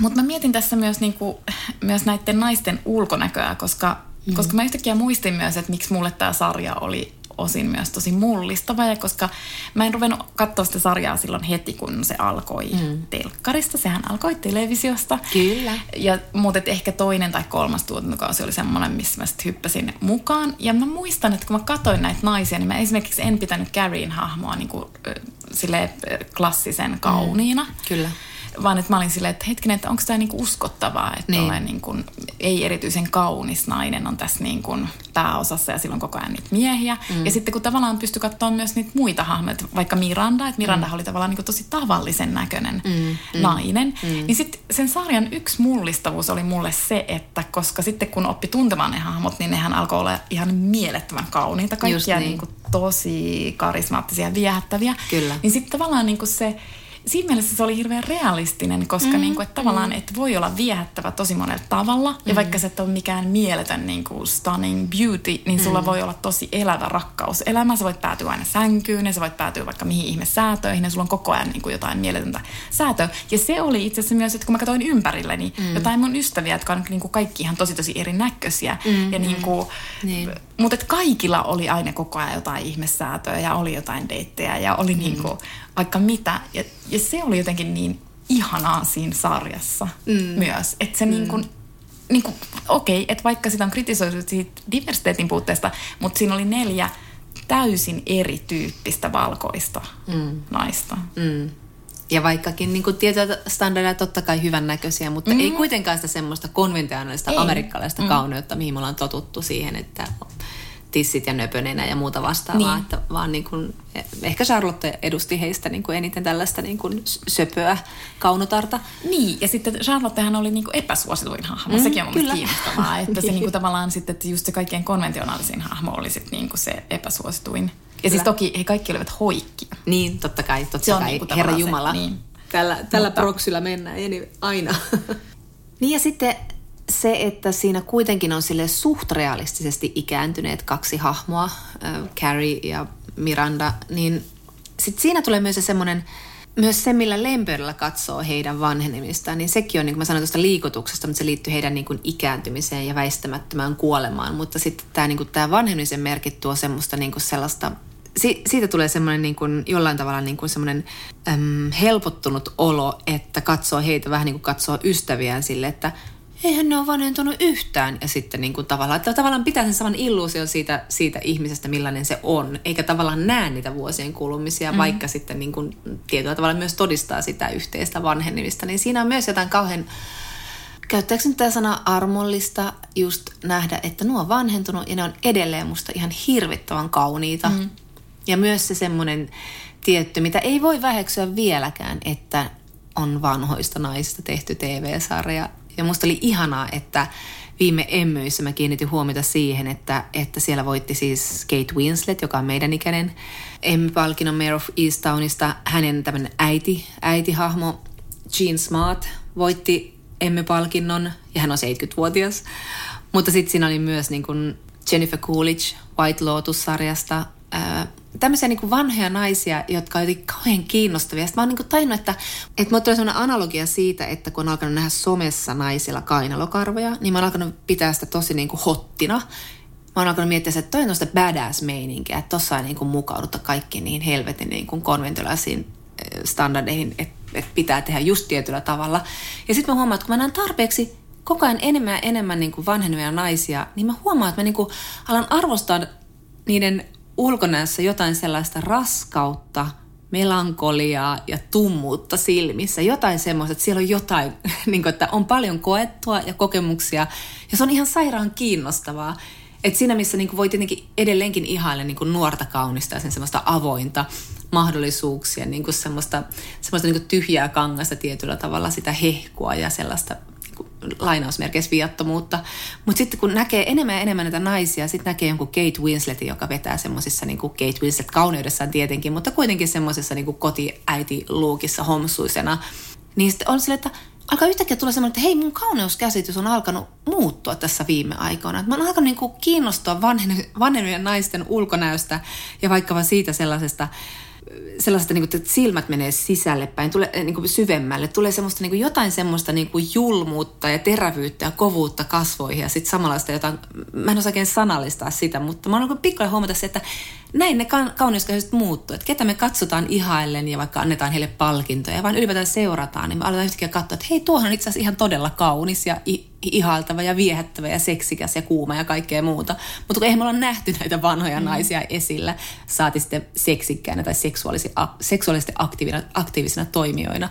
mutta mä mietin tässä myös, niin kuin, myös näiden naisten ulkonäköä, koska, mm. koska mä yhtäkkiä muistin myös, että miksi mulle tämä sarja oli osin myös tosi mullistava, ja koska mä en ruvennut katsoa sitä sarjaa silloin heti, kun se alkoi mm. telkkarista, sehän alkoi televisiosta. Kyllä. Ja, mutta et ehkä toinen tai kolmas tuotantokausi oli semmoinen, missä mä sitten hyppäsin mukaan. Ja mä muistan, että kun mä katsoin näitä naisia, niin mä esimerkiksi en pitänyt Carrien hahmoa niin kuin, sille klassisen kauniina. Mm. Kyllä. Vaan että mä olin silleen, että hetkinen, että onko tämä niinku uskottavaa, että Niin. niin. niin kuin, ei erityisen kaunis nainen on tässä niin kuin pääosassa ja silloin koko ajan niitä miehiä. Mm. Ja sitten kun tavallaan pystyi katsoa myös niitä muita hahmoja, vaikka Miranda, että Miranda mm. oli tavallaan niin kuin tosi tavallisen näköinen mm. Mm. nainen, mm. niin sitten sen sarjan yksi mullistavuus oli mulle se, että koska sitten kun oppi tuntemaan ne hahmot, niin nehän alkoi olla ihan mielettömän kauniita, kaikkia Just niin. niin. Niin kuin tosi karismaattisia ja viehättäviä. Kyllä. Niin sitten tavallaan niin kuin se, siinä mielessä se oli hirveän realistinen, koska mm, niin kuin, että tavallaan mm. et voi olla viehättävä tosi monella tavalla. Mm. Ja vaikka sä et ole mikään mieletön niin kuin stunning beauty, niin sulla mm. voi olla tosi elävä rakkaus. Elämä, sä voit päätyä aina sänkyyn ja sä voit päätyä vaikka mihin ihme säätöihin ja sulla on koko ajan niin kuin jotain mieletöntä säätöä. Ja se oli itse asiassa myös, että kun mä katsoin ympärilleni mm. jotain mun ystäviä, jotka on niin kuin kaikki ihan tosi tosi erinäköisiä. Mm, ja niin kuin, Niin. mutta kaikilla oli aina koko ajan jotain ihmesäätöä ja oli jotain deittejä ja oli mm. niinku vaikka mitä. Ja, ja se oli jotenkin niin ihanaa siinä sarjassa mm. myös. Että se mm. niinku, niinku, okei, okay, että vaikka sitä on kritisoitu siitä diversiteetin puutteesta, mutta siinä oli neljä täysin erityyppistä valkoista mm. naista. Mm. Ja vaikkakin niin kuin standardeilla totta kai hyvännäköisiä, mutta mm. ei kuitenkaan sitä semmoista konventionaalista amerikkalaista mm. kauneutta, mihin me ollaan totuttu siihen, että tissit ja nöpönenä ja muuta vastaavaa. Niin. Että vaan niin kuin, ehkä Charlotte edusti heistä niin kuin eniten tällaista niin kuin söpöä kaunotarta. Niin, ja sitten Charlottehan oli niinku epäsuosituin hahmo. Mm, Sekin on mun kyllä. mielestä kiinnostavaa, että se niinku tavallaan sitten, että just se kaikkein konventionaalisin hahmo oli sitten niinku se epäsuosituin. Ja siis toki he kaikki olivat hoikkia. Niin, totta kai, totta Se on kai. niinku Herra tavallaan se, Jumala. niin. Tällä, tällä Mutta- proksyllä mennään eni, aina. [laughs] niin ja sitten se, että siinä kuitenkin on sille suht realistisesti ikääntyneet kaksi hahmoa, äh, Carrie ja Miranda, niin sitten siinä tulee myös se semmoinen, myös se, millä lempöydellä katsoo heidän vanhenemistaan, niin sekin on, niin kuin mä sanoin tuosta liikutuksesta, mutta se liittyy heidän niin kuin ikääntymiseen ja väistämättömään kuolemaan. Mutta sitten tämä, niin kuin, tämä vanhenemisen merkit tuo semmoista niin kuin sellaista si- siitä tulee semmoinen niin kuin, jollain tavalla niin kuin semmoinen äm, helpottunut olo, että katsoo heitä vähän niin kuin katsoo ystäviään sille, että eihän ne ole vanhentunut yhtään. Ja sitten niin kuin tavallaan, että tavallaan pitää sen saman illuusion siitä, siitä ihmisestä, millainen se on. Eikä tavallaan näe niitä vuosien kulumisia, mm. vaikka sitten niin kuin tietyllä tavalla myös todistaa sitä yhteistä vanhenemista. Niin siinä on myös jotain kauhean käyttääkö nyt tämä sana armollista just nähdä, että nuo on vanhentunut ja ne on edelleen musta ihan hirvittävän kauniita. Mm. Ja myös se semmoinen tietty, mitä ei voi väheksyä vieläkään, että on vanhoista naisista tehty TV-sarja. Ja musta oli ihanaa, että viime Emmyissä mä kiinnitin huomiota siihen, että, että siellä voitti siis Kate Winslet, joka on meidän ikäinen Emmy-palkinnon Mayor of Easttownista. Hänen tämmöinen äiti, äitihahmo Jean Smart voitti Emmy-palkinnon ja hän on 70-vuotias. Mutta sitten siinä oli myös niin kuin Jennifer Coolidge White Lotus-sarjasta. Ää, tämmöisiä niin vanhoja naisia, jotka jotenkin kauhean kiinnostavia. Sitten mä oon niin tajunnut, että, että mulla tulee sellainen analogia siitä, että kun on alkanut nähdä somessa naisilla kainalokarvoja, niin mä oon alkanut pitää sitä tosi niin kuin hottina. Mä oon alkanut miettiä, että toi on tosta badass-meininkiä, että tossa ei niin kuin mukaudutta kaikki niin helvetin niin kuin konventiolaisiin eh, standardeihin, että, että pitää tehdä just tietyllä tavalla. Ja sitten mä huomaan, että kun mä näen tarpeeksi koko ajan enemmän ja enemmän niin kuin vanhenevia naisia, niin mä huomaan, että mä niin kuin alan arvostaa niiden ulkonäössä jotain sellaista raskautta, melankoliaa ja tummuutta silmissä. Jotain semmoista, että siellä on jotain, [laughs] niin kuin, että on paljon koettua ja kokemuksia. Ja se on ihan sairaan kiinnostavaa. Että siinä, missä niin kuin voi tietenkin edelleenkin ihailla niin kuin nuorta kaunista ja sen semmoista avointa mahdollisuuksia, niin kuin semmoista, semmoista niin kuin tyhjää kangasta tietyllä tavalla, sitä hehkua ja sellaista lainausmerkeissä viattomuutta. Mutta sitten kun näkee enemmän ja enemmän näitä naisia, sitten näkee jonkun Kate Winsletin, joka vetää semmoisissa, niin Kate Winslet kauneudessaan tietenkin, mutta kuitenkin semmoisessa niin kotiäiti luukissa homsuisena. Niin sitten on silleen, että alkaa yhtäkkiä tulla semmoinen, että hei mun kauneuskäsitys on alkanut muuttua tässä viime aikoina. Mä oon alkanut niin kuin kiinnostua vanhemmien naisten ulkonäöstä ja vaikka siitä sellaisesta sellaista, niin kuin, että silmät menee sisälle päin, tulee niin kuin syvemmälle, tulee semmoista, niin kuin jotain semmoista niin kuin julmuutta ja terävyyttä ja kovuutta kasvoihin ja sitten samanlaista jotain, mä en osaa oikein sanallistaa sitä, mutta mä oon niin pikkuinen huomata se, että näin ne kauneuskäsitykset muuttuu, että ketä me katsotaan ihaillen ja vaikka annetaan heille palkintoja, vaan ylipäätään seurataan, niin me aletaan yhtäkkiä katsoa, että hei, tuohon on itse asiassa ihan todella kaunis ja ihailtava ja viehättävä ja seksikäs ja kuuma ja kaikkea muuta. Mutta kun eihän me olla nähty näitä vanhoja mm. naisia esillä, saati sitten seksikkäänä tai seksuaalisesti aktiivisina, aktiivisina toimijoina.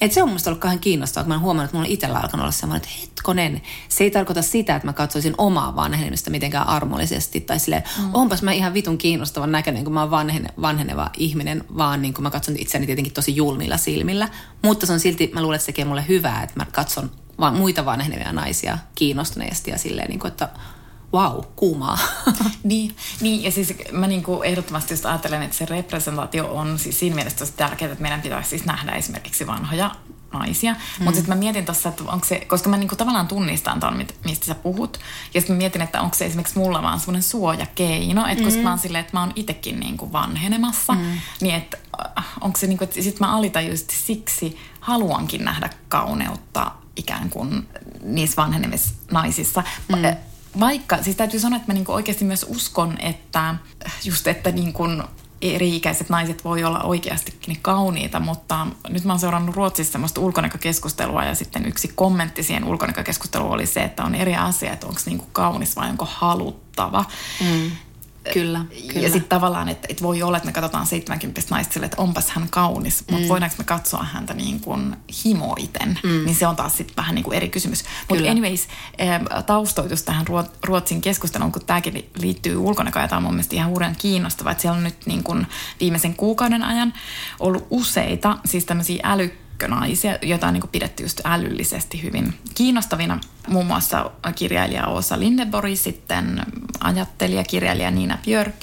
Et se on minusta ollut kauhean kiinnostavaa, kun mä oon huomannut, että mulla on itsellä alkanut olla semmoinen, että hetkonen, se ei tarkoita sitä, että mä katsoisin omaa vanhenemista mitenkään armollisesti. Tai silleen, mm. onpas mä ihan vitun kiinnostavan näköinen, kun mä oon vanhene, vanheneva ihminen, vaan niin kun mä katson itseäni tietenkin tosi julmilla silmillä. Mutta se on silti, mä luulen, että se tekee mulle hyvää, että mä katson vaan muita vanhenevia naisia kiinnostuneesti ja silleen, niin kuin, että wow, kuumaa. [laughs] niin, niin, ja siis mä niin kuin ehdottomasti just ajattelen, että se representaatio on siis siinä mielessä tosi tärkeää, että meidän pitäisi siis nähdä esimerkiksi vanhoja naisia. Mm. Mutta sitten mä mietin tuossa, että onko se, koska mä niinku tavallaan tunnistan ton, mistä sä puhut. Ja sitten mä mietin, että onko se esimerkiksi mulla vaan semmoinen suojakeino. Että mm. koska mä oon silleen, että mä oon itekin niinku vanhenemassa, mm. niin että äh, onko se niinku, että sit mä alitajuisesti siksi haluankin nähdä kauneutta ikään kuin niissä vanhenemissa naisissa. Mm vaikka, siis täytyy sanoa, että mä niinku oikeasti myös uskon, että just, että niinku eri-ikäiset naiset voi olla oikeastikin kauniita, mutta nyt mä oon seurannut Ruotsissa semmoista ulkonäkökeskustelua ja sitten yksi kommentti siihen ulkonäkökeskusteluun oli se, että on eri asia, että onko niinku kaunis vai onko haluttava. Mm. Kyllä, kyllä. Ja sitten tavallaan, että, että voi olla, että me katsotaan 70 naista sille, että onpas hän kaunis, mm. mutta voidaanko me katsoa häntä niin kuin himoiten, mm. niin se on taas sitten vähän niin kuin eri kysymys. Mutta anyways, taustoitus tähän Ruotsin keskusteluun, kun tämäkin liittyy ulkonäköön, ja tämä on mun mielestä ihan hurjan kiinnostavaa, että siellä on nyt niin kuin viimeisen kuukauden ajan ollut useita, siis tämmöisiä äly ykkönaisia, joita on niin kuin pidetty just älyllisesti hyvin kiinnostavina. Muun muassa kirjailija Osa Lindeborg, sitten ajattelija, kirjailija Nina Björk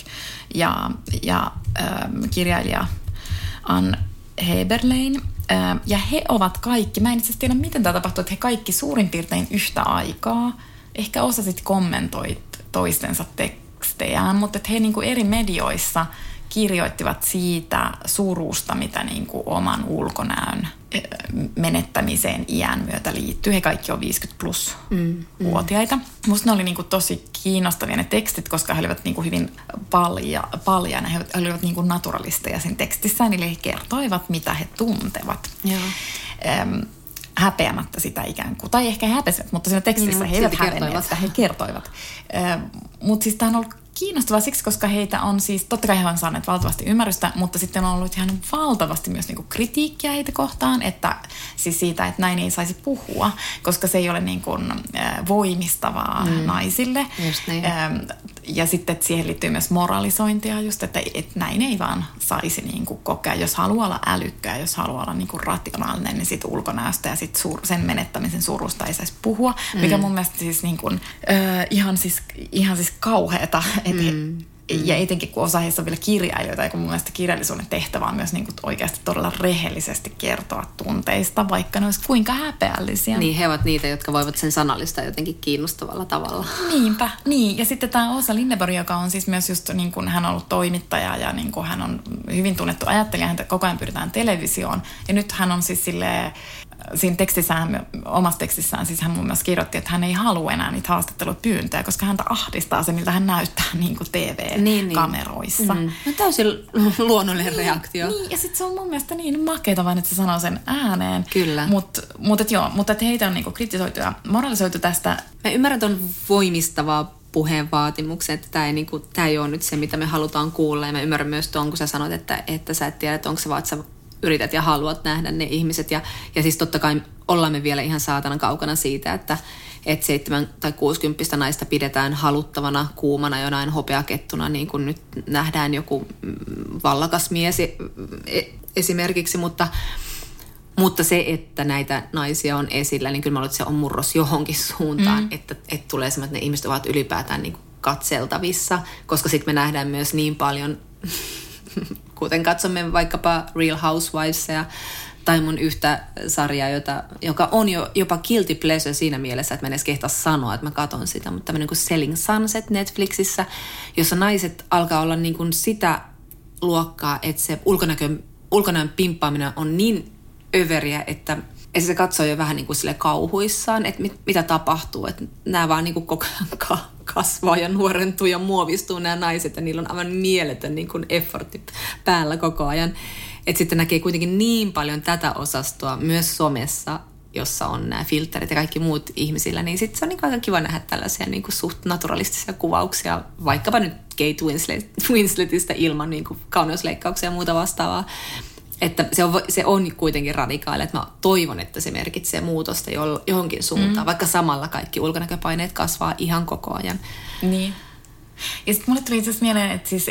ja, ja äh, kirjailija Ann Heberlein. Äh, ja he ovat kaikki, mä en itse tiedä miten tämä tapahtuu, että he kaikki suurin piirtein yhtä aikaa, ehkä osa sitten kommentoi toistensa tekstejään, mutta että he niin kuin eri medioissa – kirjoittivat siitä surusta, mitä niin kuin oman ulkonäön menettämiseen iän myötä liittyy. He kaikki on 50 plus mm, mm. vuotiaita. Musta ne oli niin kuin tosi kiinnostavia ne tekstit, koska he olivat niin kuin hyvin palja, palja he olivat niin kuin naturalisteja siinä tekstissään, eli he kertoivat, mitä he tuntevat. Joo. Ähm, häpeämättä sitä ikään kuin. Tai ehkä he häpesivät, mutta siinä tekstissä niin, he eivät hävenneet sitä, he kertoivat. Mutta siis tämä on ollut kiinnostavaa siksi, koska heitä on siis, totta kai he ovat saaneet valtavasti ymmärrystä, mutta sitten on ollut ihan valtavasti myös niinku kritiikkiä heitä kohtaan, että siis siitä, että näin ei saisi puhua, koska se ei ole niin kuin, voimistavaa mm. naisille. Just niin. Ja sitten että siihen liittyy myös moralisointia just, että, että näin ei vaan saisi niin kuin kokea. Jos haluaa olla älykkää, jos haluaa olla niin kuin rationaalinen, niin sit ulkonäöstä ja sit sur, sen menettämisen surusta ei saisi puhua. Mm. Mikä mun mielestä siis, niin kuin, äh, ihan siis, ihan siis kauheata, että mm. Ja etenkin kun osa heistä on vielä kirjailijoita, ja kun mun mielestä kirjallisuuden tehtävä on myös niin kuin oikeasti todella rehellisesti kertoa tunteista, vaikka ne olisi kuinka häpeällisiä. Niin, he ovat niitä, jotka voivat sen sanallistaa jotenkin kiinnostavalla tavalla. Niinpä, niin. Ja sitten tämä Osa Lindeborg, joka on siis myös just niin kuin hän on ollut toimittaja ja niin kuin hän on hyvin tunnettu ajattelija, häntä koko ajan pyritään televisioon. Ja nyt hän on siis silleen siinä tekstissään, omassa tekstissään, siis hän mun mielestä kirjoitti, että hän ei halua enää niitä haastattelupyyntöjä, koska häntä ahdistaa se, miltä hän näyttää [laughs] niin kuin TV-kameroissa. Niin, niin. Mm. No täysin luonnollinen niin, reaktio. Niin, ja sitten se on mun mielestä niin makeeta vain, että se sanoo sen ääneen. Kyllä. Mutta mut, et joo, mutta heitä on niinku kritisoitu ja moralisoitu tästä. Mä ymmärrän, että on voimistavaa puheen vaatimuksen, että tämä ei, niin kuin, tämä ei ole nyt se, mitä me halutaan kuulla. Ja mä ymmärrän myös tuon, kun sä sanot, että, että sä et tiedä, että onko se vaan, että sä yrität ja haluat nähdä ne ihmiset. Ja, ja siis totta kai ollaan me vielä ihan saatana kaukana siitä, että, että 7 tai 60 naista pidetään haluttavana, kuumana, jonain hopeakettuna, niin kuin nyt nähdään joku mm, vallakas mies e, esimerkiksi, mutta, mutta se, että näitä naisia on esillä, niin kyllä mä luulen, että se on murros johonkin suuntaan, mm. että, että tulee semmoinen, että ne ihmiset ovat ylipäätään niin katseltavissa, koska sitten me nähdään myös niin paljon, [laughs] kuten katsomme vaikkapa Real Housewivesia tai mun yhtä sarjaa, jota, joka on jo jopa guilty pleasure siinä mielessä, että mä en edes kehtaa sanoa, että mä katon sitä, mutta tämmöinen kuin Selling Sunset Netflixissä, jossa naiset alkaa olla niin kuin sitä luokkaa, että se ulkonäkö, ulkonäön pimppaaminen on niin överiä, että ja se katsoo jo vähän niin kuin sille kauhuissaan, että mit, mitä tapahtuu. Että nämä vaan niin kuin koko ajan kasvaa ja nuorentuu ja muovistuu nämä naiset ja niillä on aivan mieletön niin kuin effortti päällä koko ajan. Että sitten näkee kuitenkin niin paljon tätä osastoa myös somessa, jossa on nämä filterit ja kaikki muut ihmisillä, niin sitten se on niin aika kiva nähdä tällaisia niin kuin suht naturalistisia kuvauksia, vaikkapa nyt Kate Winslet, Winsletistä ilman niin kuin kauneusleikkauksia ja muuta vastaavaa. Että se on, se on kuitenkin radikaali, että mä toivon, että se merkitsee muutosta johonkin suuntaan, mm. vaikka samalla kaikki ulkonäköpaineet kasvaa ihan koko ajan. Niin. Ja sitten mulle tuli itse asiassa mieleen, että siis,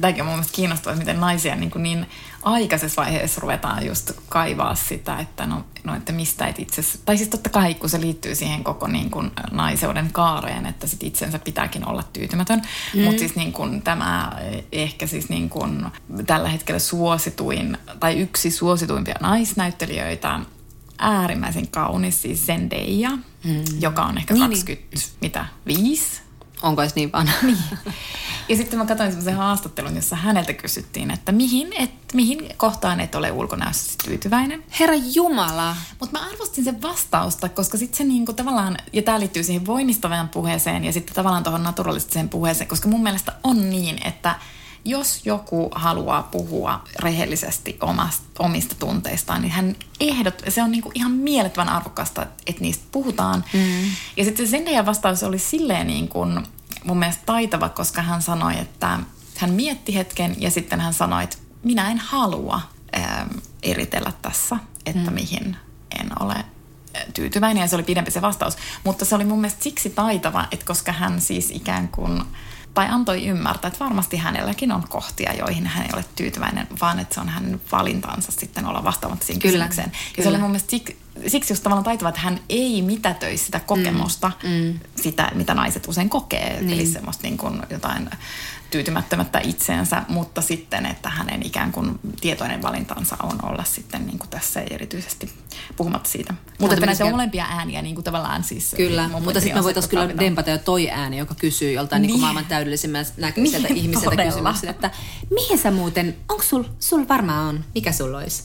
tämäkin on mun mielestä kiinnostavaa, miten naisia niin, kuin niin aikaisessa vaiheessa ruvetaan just kaivaa sitä, että no, no että mistä et itse tai siis totta kai kun se liittyy siihen koko niin kuin naiseuden kaareen, että sit itsensä pitääkin olla tyytymätön, mm. mutta siis niin kuin tämä ehkä siis niin kuin tällä hetkellä suosituin tai yksi suosituimpia naisnäyttelijöitä äärimmäisen kaunis, siis Zendaya, mm. joka on ehkä 20, niin, niin. mitä, 5 Onko edes niin vanha? Niin. [laughs] Ja sitten mä katsoin semmoisen haastattelun, jossa häneltä kysyttiin, että mihin, et, mihin kohtaan et ole ulkonäössä tyytyväinen. Herra Jumala! Mutta mä arvostin sen vastausta, koska sitten se niinku tavallaan, ja tämä liittyy siihen voimistavaan puheeseen ja sitten tavallaan tuohon naturalistiseen puheeseen, koska mun mielestä on niin, että jos joku haluaa puhua rehellisesti omasta, omista tunteistaan, niin hän ehdot, se on niinku ihan mielettömän arvokasta, että niistä puhutaan. Mm. Ja sitten se Zendaya vastaus oli silleen niin kuin mun mielestä taitava, koska hän sanoi, että hän mietti hetken ja sitten hän sanoi, että minä en halua ää, eritellä tässä, että mm. mihin en ole tyytyväinen ja se oli pidempi se vastaus. Mutta se oli mun mielestä siksi taitava, että koska hän siis ikään kuin tai antoi ymmärtää, että varmasti hänelläkin on kohtia, joihin hän ei ole tyytyväinen, vaan että se on hänen valintansa sitten olla vastaamatta siihen kyllä, kysymykseen. Ja kyllä. se oli mun mielestä siksi, siksi just tavallaan taitava, että hän ei mitätöi sitä kokemusta, mm, mm. sitä mitä naiset usein kokee, niin. eli semmoista niin kuin jotain tyytymättömättä itseensä, mutta sitten, että hänen ikään kuin tietoinen valintansa on olla sitten niin kuin tässä erityisesti puhumatta siitä. Mutta että näitä molempia ääniä niin kuin tavallaan siis... Kyllä, mutta sitten me voitaisiin kyllä dempata jo toi ääni, joka kysyy joltain niin. Niin maailman täydellisimmät näköiseltä niin, ihmiseltä kysymyksen, että mihin sä muuten, onko sul, sul varmaan on, mikä sulla olisi?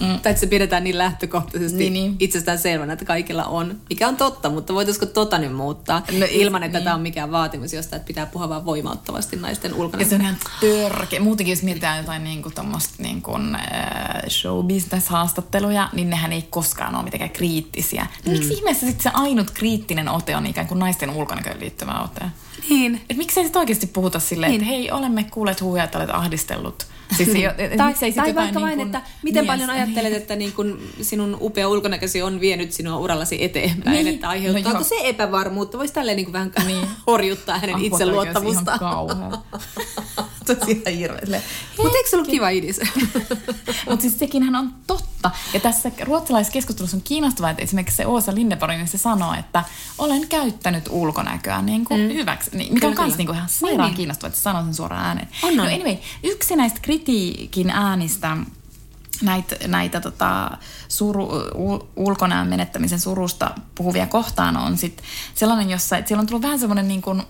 Mm. [laughs] tai että se pidetään niin lähtökohtaisesti niin, niin. itsestään selvänä, että kaikilla on, mikä on totta, mutta voitaisiko tota nyt muuttaa no, ilman, että niin. tämä on mikään vaatimus, josta että pitää puhua vaan voimauttavasti naisten ulkona. Ja se on ihan törkeä. Muutenkin jos mietitään jotain niin kuin, niin kuin, äh, show-business-haastatteluja, niin nehän ei koskaan ole mitenkään kriittisiä. Mm. Miksi ihmeessä sitten se ainut kriittinen ote on ikään kuin naisten ulkonäköön liittyvä ote? Niin. Et miksei sitten oikeasti puhuta silleen, niin. että hei, olemme kuulleet huuja, että olet ahdistellut Siis jo, tai, tai vaikka niin vain, että miten mies, paljon ajattelet, niin. että niin kun sinun upea ulkonäkösi on vienyt sinua urallasi eteenpäin, niin. että aiheuttaako no se epävarmuutta? Voisi tälleen niin vähän niin. horjuttaa hänen Apua, itseluottamustaan. [laughs] Tosi ihan hirveä. Mutta eikö se ollut kiva idis? [laughs] Mutta siis sekinhän on totta. Ja tässä ruotsalaisessa keskustelussa on kiinnostavaa, että esimerkiksi se Oosa Lindeborg, niin se sanoo, että olen käyttänyt ulkonäköä niin kuin mm. hyväksi. Niin, mikä kyllä, on myös niin ihan sairaan niin. kiinnostavaa, että se sanoo sen suoraan ääneen. On, no anyway, yksi näistä kritiikin äänistä näitä, näitä tota, suru, ulkonäön menettämisen surusta puhuvia kohtaan on sit sellainen, jossa siellä on tullut vähän semmoinen niin kuin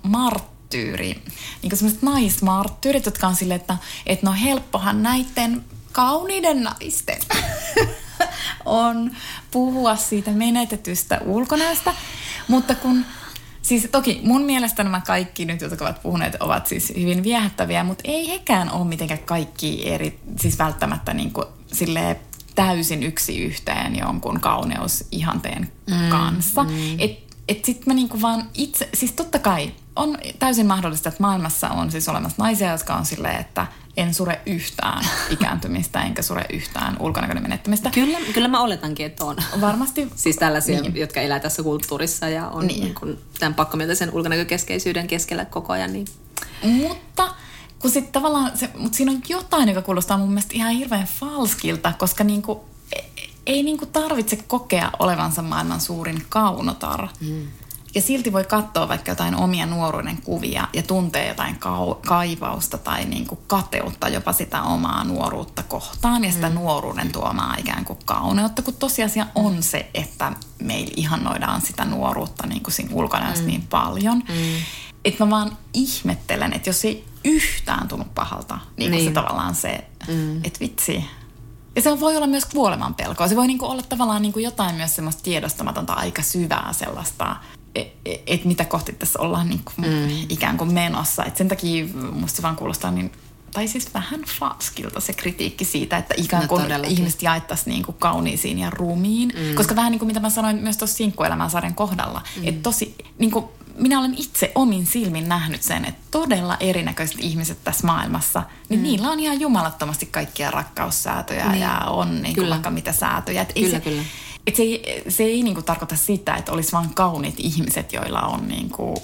marttyyri, niin semmoiset naismarttyyrit, jotka on silleen, että, että no helppohan näiden kauniiden naisten [laughs] on puhua siitä menetetystä ulkonäöstä, mutta kun Siis toki mun mielestä nämä kaikki nyt, jotka ovat puhuneet, ovat siis hyvin viehättäviä, mutta ei hekään ole mitenkään kaikki eri, siis välttämättä niin kuin täysin yksi yhteen jonkun kauneusihanteen mm, kanssa. Mm. Et, et sit mä niinku vaan itse, siis totta kai on täysin mahdollista, että maailmassa on siis olemassa naisia, jotka on silleen, että en sure yhtään [laughs] ikääntymistä, enkä sure yhtään ulkonäköinen menettämistä. Kyllä, kyllä mä oletankin, että on. Varmasti. Siis tällaisia, niin. jotka elää tässä kulttuurissa ja on niin. Niin kuin tämän pakkomielteisen ulkonäkökeskeisyyden keskellä koko ajan. Niin. Mutta kun sit tavallaan se, mutta siinä on jotain, joka kuulostaa mun mielestä ihan hirveän falskilta, koska niinku, ei niinku tarvitse kokea olevansa maailman suurin kaunotar. Mm. Ja silti voi katsoa vaikka jotain omia nuoruuden kuvia ja tuntee jotain ka- kaivausta tai niinku kateutta jopa sitä omaa nuoruutta kohtaan ja sitä mm. nuoruuden tuomaa ikään kuin kauneutta, kun tosiasia on se, että meillä ihannoidaan sitä nuoruutta niin kuin siinä ulkonäössä mm. niin paljon. Mm. Että mä vaan ihmettelen, että jos ei yhtään tunnu pahalta, niin, niin. se tavallaan se, mm. että vitsi, ja se voi olla myös kuoleman pelkoa. Se voi niinku olla tavallaan niinku jotain myös semmoista tiedostamatonta, aika syvää sellaista, että et mitä kohti tässä ollaan niinku mm. ikään kuin menossa. Et sen takia musta se vaan kuulostaa niin tai siis vähän falskilta se kritiikki siitä, että ikään no kuin no, ihmiset jaettaisiin niin kuin kauniisiin ja ruumiin. Mm. Koska vähän niin kuin mitä mä sanoin myös tuossa Sinkkuelämän sarjan kohdalla, mm. että tosi niin kuin minä olen itse omin silmin nähnyt sen, että todella erinäköiset ihmiset tässä maailmassa, niin mm. niillä on ihan jumalattomasti kaikkia rakkaussäätöjä niin. ja on niin kuin vaikka mitä säätöjä. Et kyllä, se, kyllä. Et se ei, se ei niin kuin tarkoita sitä, että olisi vain kauniit ihmiset, joilla on niin kuin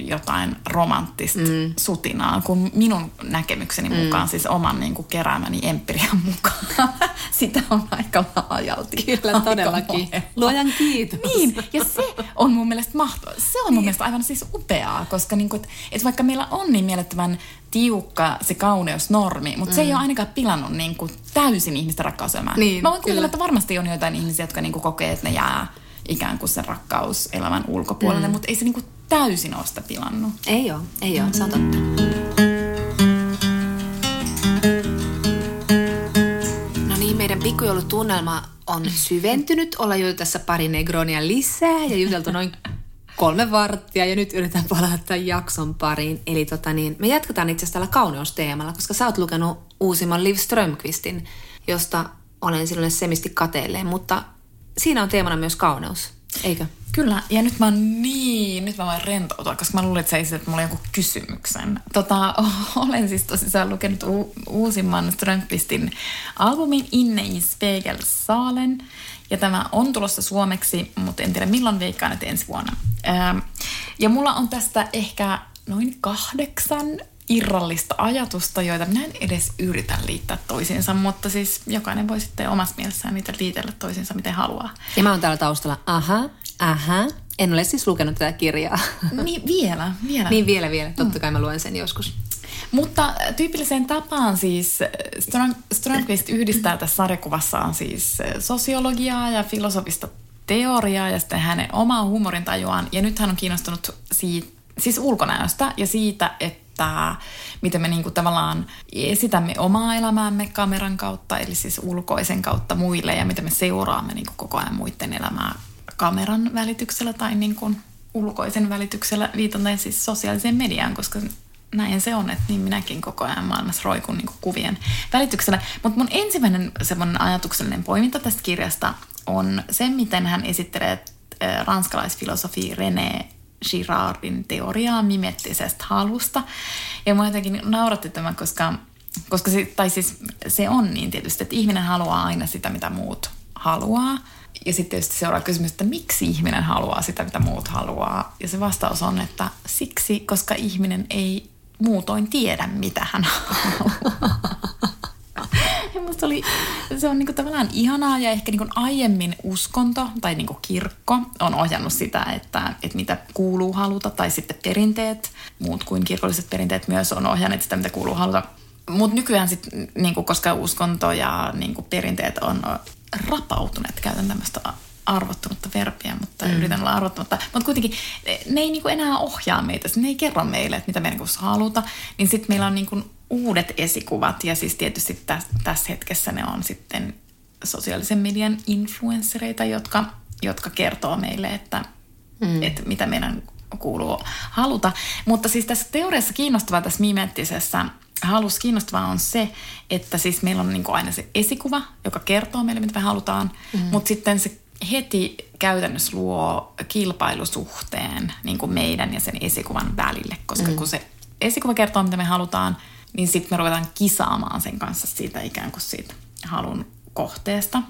jotain romanttista mm. sutinaa, kun minun näkemykseni mm. mukaan, siis oman niin kuin keräämäni empirian mukaan, [laughs] sitä on aika laajalti. Kyllä, todellakin. Luojan kiitos. Niin, ja se on mun mielestä mahtavaa. Se on mun niin. mielestä aivan siis upeaa, koska niin kuin, et, et vaikka meillä on niin mielettömän tiukka se kauneusnormi, mutta mm. se ei mm. ole ainakaan pilannut niin kuin täysin ihmisten rakkauselämää. Niin, Mä voin kuvitella, että varmasti on joitain ihmisiä, jotka niin kuin kokee, että ne jää ikään kuin sen rakkauselämän ulkopuolelle, mm. mutta ei se niin kuin täysin ole sitä pilannut. Ei ole, ei ole, se on totta. No niin, meidän pikkujoulutunnelma on syventynyt. Ollaan jo tässä pari negronia lisää ja juteltu noin kolme varttia ja nyt yritän palata jakson pariin. Eli tota niin, me jatketaan itse asiassa tällä kauneusteemalla, koska sä oot lukenut uusimman Liv Strömqvistin, josta olen silloin semisti kateelleen, mutta siinä on teemana myös kauneus, eikö? Kyllä, ja nyt mä oon niin, nyt mä voin rentoutua, koska mä luulin, että sä esitit mulle joku kysymyksen. Tota, [laughs] olen siis tosissaan lukenut u- uusimman Strömqvistin albumin Inne i Spegelsalen, ja tämä on tulossa suomeksi, mutta en tiedä milloin veikkaan, että ensi vuonna. Ähm, ja mulla on tästä ehkä noin kahdeksan irrallista ajatusta, joita minä en edes yritä liittää toisiinsa, mutta siis jokainen voi sitten omassa mielessään niitä liitellä toisiinsa miten haluaa. Ja mä oon täällä taustalla, aha, aha, en ole siis lukenut tätä kirjaa. [laughs] Niin vielä, vielä. niin vielä, vielä. Totta kai mä luen sen joskus. Mutta tyypilliseen tapaan siis Strömqvist yhdistää tässä sarjakuvassaan siis sosiologiaa ja filosofista teoriaa ja sitten hänen omaa huumorintajuaan. Ja nyt hän on kiinnostunut siitä, siis ulkonäöstä ja siitä, että että miten me niinku tavallaan esitämme omaa elämäämme kameran kautta, eli siis ulkoisen kautta muille, ja miten me seuraamme niinku koko ajan muiden elämää kameran välityksellä tai niinku ulkoisen välityksellä, viitaten siis sosiaaliseen mediaan, koska näin se on, että niin minäkin koko ajan maailmassa roikun niin kuvien välityksellä. Mutta mun ensimmäinen semmoinen ajatuksellinen poiminta tästä kirjasta on se, miten hän esittelee ranskalaisfilosofi René Girardin teoriaa mimettisestä halusta. Ja mua jotenkin nauratti tämä, koska, koska se, tai siis se on niin tietysti, että ihminen haluaa aina sitä, mitä muut haluaa. Ja sitten tietysti seuraa kysymys, että miksi ihminen haluaa sitä, mitä muut haluaa. Ja se vastaus on, että siksi, koska ihminen ei muutoin tiedä, mitä hän haluaa. [laughs] Musta oli, se on niinku tavallaan ihanaa ja ehkä niinku aiemmin uskonto tai niinku kirkko on ohjannut sitä, että, että mitä kuuluu haluta tai sitten perinteet, muut kuin kirkolliset perinteet myös on ohjanneet sitä, mitä kuuluu haluta. Mutta nykyään sitten, niinku, koska uskonto ja niinku, perinteet on rapautuneet, käytän tämmöistä arvottunutta verbiä, mutta mm. yritän olla arvottunutta. Mutta kuitenkin ne ei niinku enää ohjaa meitä, ne ei kerro meille, että mitä me niinku haluta. Niin sitten meillä on niinku uudet esikuvat ja siis tietysti tässä, tässä hetkessä ne on sitten sosiaalisen median influenssereita, jotka, jotka kertoo meille, että, mm. että mitä meidän kuuluu haluta. Mutta siis tässä teoriassa kiinnostavaa tässä mimettisessä halus kiinnostavaa on se, että siis meillä on niin kuin aina se esikuva, joka kertoo meille, mitä me halutaan, mm. mutta sitten se heti käytännössä luo kilpailusuhteen niin kuin meidän ja sen esikuvan välille, koska mm. kun se esikuva kertoo, mitä me halutaan, niin sitten me ruvetaan kisaamaan sen kanssa siitä ikään kuin siitä halun kohteesta.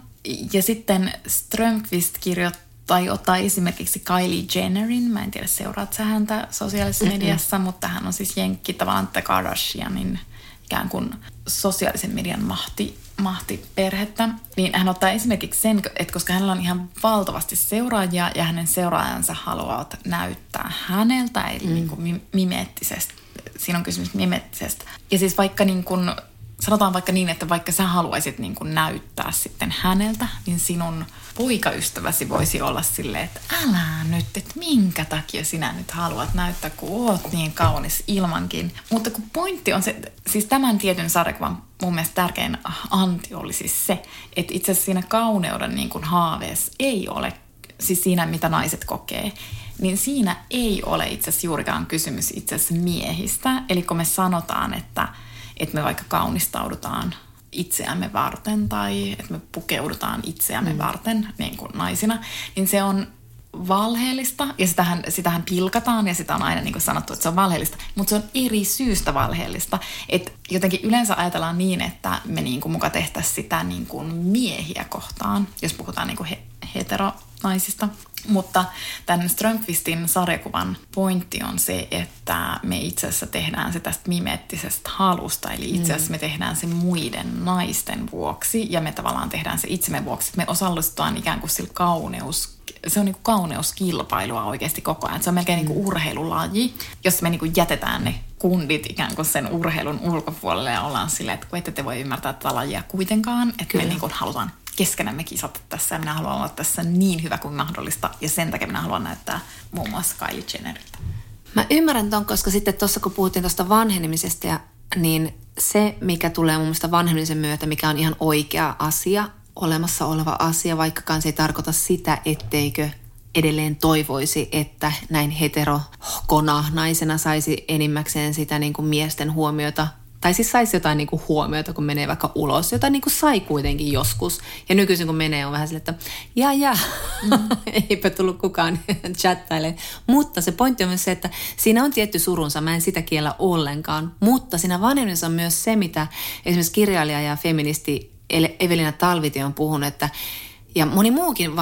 Ja sitten Strömqvist kirjoittaa tai ottaa esimerkiksi Kylie Jennerin, mä en tiedä seuraat sä häntä sosiaalisessa mm-hmm. mediassa, mutta hän on siis jenkki tavallaan The Kardashianin ikään kuin sosiaalisen median mahti, mahti perhettä. Niin hän ottaa esimerkiksi sen, että koska hänellä on ihan valtavasti seuraajia ja hänen seuraajansa haluavat näyttää häneltä, eli mm. niin kuin mimeettisestä, siinä on kysymys mimeettisestä. Ja siis vaikka niin kuin sanotaan vaikka niin, että vaikka sä haluaisit niin kuin näyttää sitten häneltä, niin sinun poikaystäväsi voisi olla silleen, että älä nyt, että minkä takia sinä nyt haluat näyttää, kun oot niin kaunis ilmankin. Mutta kun pointti on se, siis tämän tietyn sarjakuvan mun mielestä tärkein anti oli siis se, että itse asiassa siinä kauneuden niin kuin haaveessa ei ole, siis siinä mitä naiset kokee, niin siinä ei ole itse asiassa juurikaan kysymys itse asiassa miehistä. Eli kun me sanotaan, että että me vaikka kaunistaudutaan itseämme varten tai että me pukeudutaan itseämme mm. varten niin kuin naisina, niin se on valheellista ja sitähän, sitähän pilkataan ja sitä on aina niin kuin sanottu, että se on valheellista, mutta se on eri syystä valheellista. Et jotenkin yleensä ajatellaan niin, että me niin kuin muka tehtäisiin sitä niin kuin miehiä kohtaan, jos puhutaan niin kuin he, heteronaisista. Mutta tämän Strömqvistin sarjakuvan pointti on se, että me itse asiassa tehdään se tästä mimettisestä halusta. Eli itse asiassa me tehdään se muiden naisten vuoksi ja me tavallaan tehdään se itsemme vuoksi. Me osallistutaan ikään kuin sillä kauneus se on niin kuin kauneuskilpailua oikeasti koko ajan. Se on melkein niin kuin urheilulaji, jos me niin kuin jätetään ne kundit ikään kuin sen urheilun ulkopuolelle ja ollaan silleen, että kun ette te voi ymmärtää tätä lajia kuitenkaan, että Kyllä. me niin kuin halutaan keskenämme kisata tässä minä haluan olla tässä niin hyvä kuin mahdollista ja sen takia minä haluan näyttää muun muassa Kylie Jenneriltä. Mä ymmärrän ton, koska sitten tuossa kun puhuttiin tuosta vanhenemisesta, niin se, mikä tulee mun mielestä vanhenemisen myötä, mikä on ihan oikea asia, olemassa oleva asia, vaikkakaan se ei tarkoita sitä, etteikö edelleen toivoisi, että näin heterokona naisena saisi enimmäkseen sitä niin kuin miesten huomiota tai siis saisi jotain niin kuin huomiota, kun menee vaikka ulos. Jotain niin kuin sai kuitenkin joskus. Ja nykyisin kun menee on vähän sille, että ja ja, mm. [laughs] eipä tullut kukaan [laughs] chattaille. Mutta se pointti on myös se, että siinä on tietty surunsa. Mä en sitä kiellä ollenkaan. Mutta siinä vanhemmissa on myös se, mitä esimerkiksi kirjailija ja feministi Evelina Talviti on puhunut, että ja moni muukin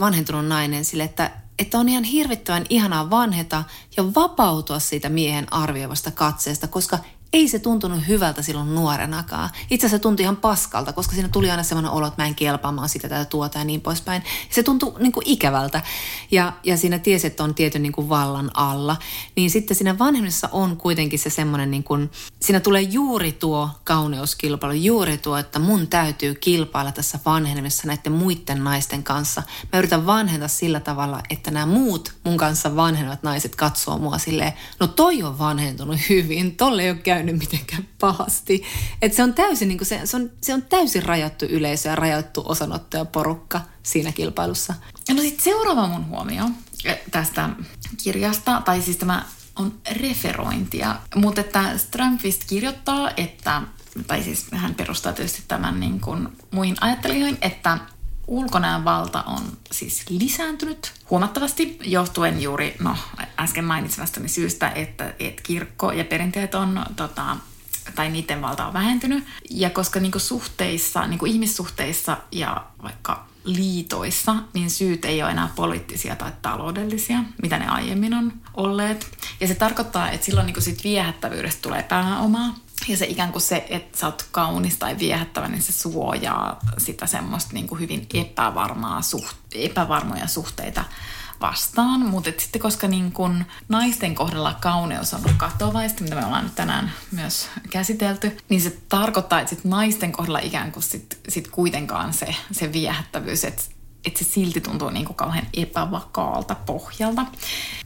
vanhentunut nainen sille, että että on ihan hirvittävän ihanaa vanheta ja vapautua siitä miehen arvioivasta katseesta, koska ei se tuntunut hyvältä silloin nuorenakaan. Itse asiassa se tuntui ihan paskalta, koska siinä tuli aina sellainen olo, että mä en kelpaamaan sitä tai tuota ja niin poispäin. Se tuntui niin kuin ikävältä. Ja, ja siinä tiesi, että on tietyn niin kuin vallan alla. Niin sitten siinä vanhemmissa on kuitenkin se semmoinen, niin kuin, siinä tulee juuri tuo kauneuskilpailu, juuri tuo, että mun täytyy kilpailla tässä vanhenemissa näiden muiden naisten kanssa. Mä yritän vanhenta sillä tavalla, että nämä muut mun kanssa vanhenevat naiset katsoo mua silleen, no toi on vanhentunut hyvin, tolle ei ole käynyt mitenkään pahasti. Et se, on täysin, niin se, se, on, se on täysin rajattu yleisö ja rajattu osanottoja porukka siinä kilpailussa. No sitten seuraava mun huomio eh, tästä kirjasta, tai siis tämä on referointia, mutta että Strömqvist kirjoittaa, että, tai siis hän perustaa tietysti tämän niin kuin muihin ajattelijoihin, että ulkonäön valta on siis lisääntynyt huomattavasti johtuen juuri no, äsken mainitsemastani syystä, että, että kirkko ja perinteet on tota, tai niiden valta on vähentynyt. Ja koska niinku suhteissa, niinku ihmissuhteissa ja vaikka liitoissa, niin syyt ei ole enää poliittisia tai taloudellisia, mitä ne aiemmin on olleet. Ja se tarkoittaa, että silloin niinku sit viehättävyydestä tulee pääomaa. Ja se ikään kuin se, että sä oot kaunis tai viehättävä, niin se suojaa sitä semmoista niin kuin hyvin epävarmaa suht, epävarmoja suhteita vastaan. Mutta sitten koska niin kun naisten kohdalla kauneus on katovaista, mitä me ollaan nyt tänään myös käsitelty, niin se tarkoittaa, että sit naisten kohdalla ikään kuin sit, sit kuitenkaan se, se viehättävyys, että että se silti tuntuu niin kuin kauhean epävakaalta pohjalta.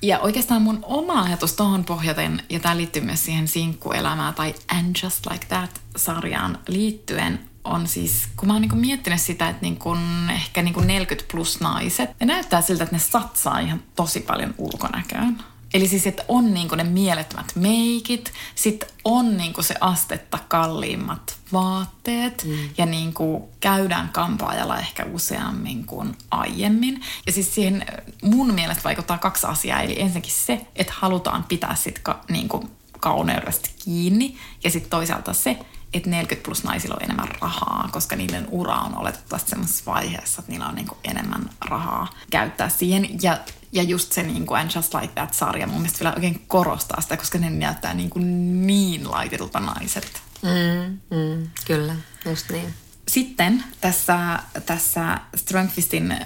Ja oikeastaan mun oma ajatus tuohon pohjaten, ja tämä liittyy myös siihen sinkkuelämään tai And Just Like That-sarjaan liittyen, on siis, kun mä oon niin miettinyt sitä, että niin kun ehkä niin 40 plus naiset, ne näyttää siltä, että ne satsaa ihan tosi paljon ulkonäköön. Eli siis, että on niinku ne mielettömät meikit, sitten on niinku se astetta kalliimmat vaatteet mm. ja niinku käydään kampaajalla ehkä useammin kuin aiemmin. Ja siis siihen mun mielestä vaikuttaa kaksi asiaa. Eli ensinnäkin se, että halutaan pitää sit ka, niinku kauneudesta kiinni ja sitten toisaalta se, että 40 plus naisilla on enemmän rahaa, koska niiden ura on oletettavasti semmoisessa vaiheessa, että niillä on niin enemmän rahaa käyttää siihen. Ja, ja just se niin kuin And Just Like That-sarja mun mielestä vielä oikein korostaa sitä, koska ne näyttää niin, kuin niin laitetulta naiset. Mm, mm, kyllä, just niin. Sitten tässä, tässä Strömqvistin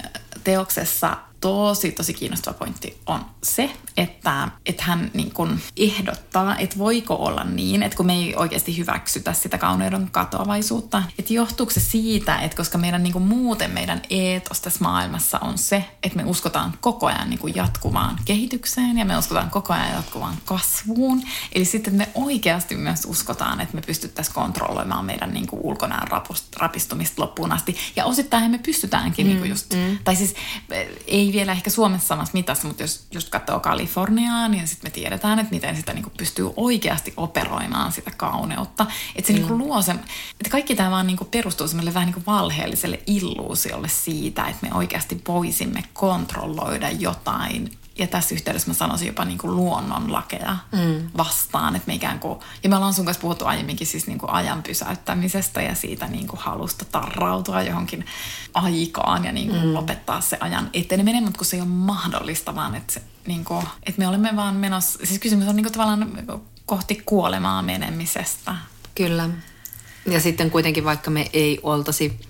teoksessa tosi, tosi kiinnostava pointti on se, että, että hän niin kuin ehdottaa, että voiko olla niin, että kun me ei oikeasti hyväksytä sitä kauneuden katoavaisuutta, että johtuuko se siitä, että koska meidän niin kuin muuten meidän eetos tässä maailmassa on se, että me uskotaan koko ajan niin kuin jatkuvaan kehitykseen ja me uskotaan koko ajan jatkuvaan kasvuun. Eli sitten me oikeasti myös uskotaan, että me pystyttäisiin kontrolloimaan meidän niin kuin ulkonäön rapistumista loppuun asti. Ja osittain me pystytäänkin mm, niin kuin just, mm. tai siis ei vielä ehkä Suomessa samassa mitassa, mutta jos just katsoo Kaliforniaa, niin sitten me tiedetään, että miten sitä niinku pystyy oikeasti operoimaan sitä kauneutta. Että se mm. niinku luo se, että kaikki tämä vaan niinku perustuu semmoille vähän niinku valheelliselle illuusiolle siitä, että me oikeasti voisimme kontrolloida jotain ja tässä yhteydessä mä sanoisin jopa niin kuin luonnonlakeja mm. vastaan, että me ikään kuin, ja me ollaan sun kanssa puhuttu aiemminkin siis niin kuin ajan pysäyttämisestä ja siitä niin kuin halusta tarrautua johonkin aikaan ja niin kuin mm. lopettaa se ajan eteneminen, mutta kun se ei ole mahdollista, vaan että, se, niin kuin, että me olemme vaan menossa, siis kysymys on niin kuin tavallaan kohti kuolemaa menemisestä. Kyllä. Ja sitten kuitenkin vaikka me ei oltaisi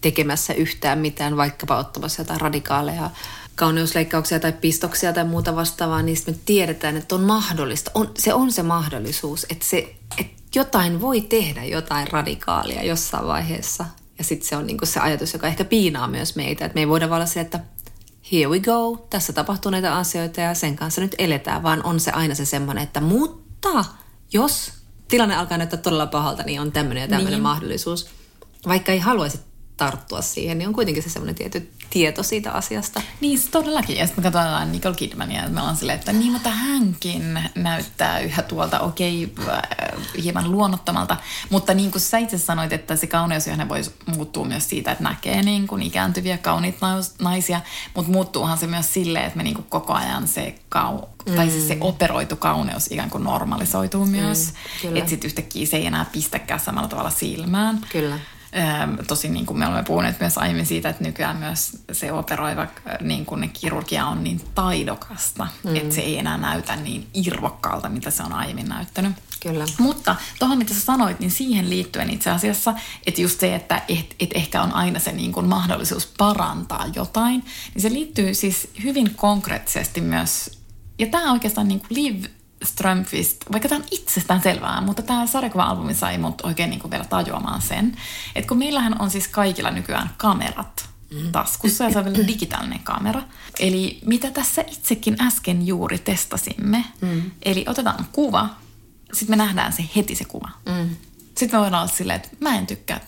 tekemässä yhtään mitään, vaikkapa ottamassa jotain radikaaleja kauneusleikkauksia tai pistoksia tai muuta vastaavaa, niin me tiedetään, että on mahdollista. On, se on se mahdollisuus, että, se, että jotain voi tehdä, jotain radikaalia jossain vaiheessa. Ja sitten se on niinku se ajatus, joka ehkä piinaa myös meitä, että me ei voida olla se, että here we go, tässä tapahtuu näitä asioita ja sen kanssa nyt eletään, vaan on se aina se semmoinen, että mutta jos tilanne alkaa näyttää todella pahalta, niin on tämmöinen ja tämmöinen niin. mahdollisuus. Vaikka ei haluaisi tarttua siihen, niin on kuitenkin se semmoinen tietty tieto siitä asiasta. Niin, se todellakin. Ja sitten me katsotaan Nicole Kidmania, ja me ollaan silleen, että niin, mutta hänkin näyttää yhä tuolta, okei, okay, äh, hieman luonnottomalta. Mutta niin kuin sä itse sanoit, että se kauneus johon voi muuttua myös siitä, että näkee niin kuin ikääntyviä kauniita naisia, mutta muuttuuhan se myös silleen, että me niin kuin koko ajan se kau, mm. tai siis se operoitu kauneus ikään kuin normalisoituu myös. Mm, että sitten yhtäkkiä se ei enää pistäkään samalla tavalla silmään. Kyllä. Tosin niin kuin me olemme puhuneet myös aiemmin siitä, että nykyään myös se operoiva niin kuin ne kirurgia on niin taidokasta, mm. että se ei enää näytä niin irvokkaalta, mitä se on aiemmin näyttänyt. Kyllä. Mutta tuohon, mitä sä sanoit, niin siihen liittyen itse asiassa, että just se, että et, et ehkä on aina se niin kuin mahdollisuus parantaa jotain, niin se liittyy siis hyvin konkreettisesti myös, ja tämä oikeastaan niin kuin Liv Strömqvist, vaikka tämä on itsestään selvää, mutta tämä sarjakuva-albumi sai mut oikein niin kuin vielä tajuamaan sen, että kun meillähän on siis kaikilla nykyään kamerat mm. taskussa ja se on vielä digitaalinen kamera. Eli mitä tässä itsekin äsken juuri testasimme, mm. eli otetaan kuva, sitten me nähdään se heti se kuva. Mm. Sitten me voidaan olla silleen, että mä en tykkää,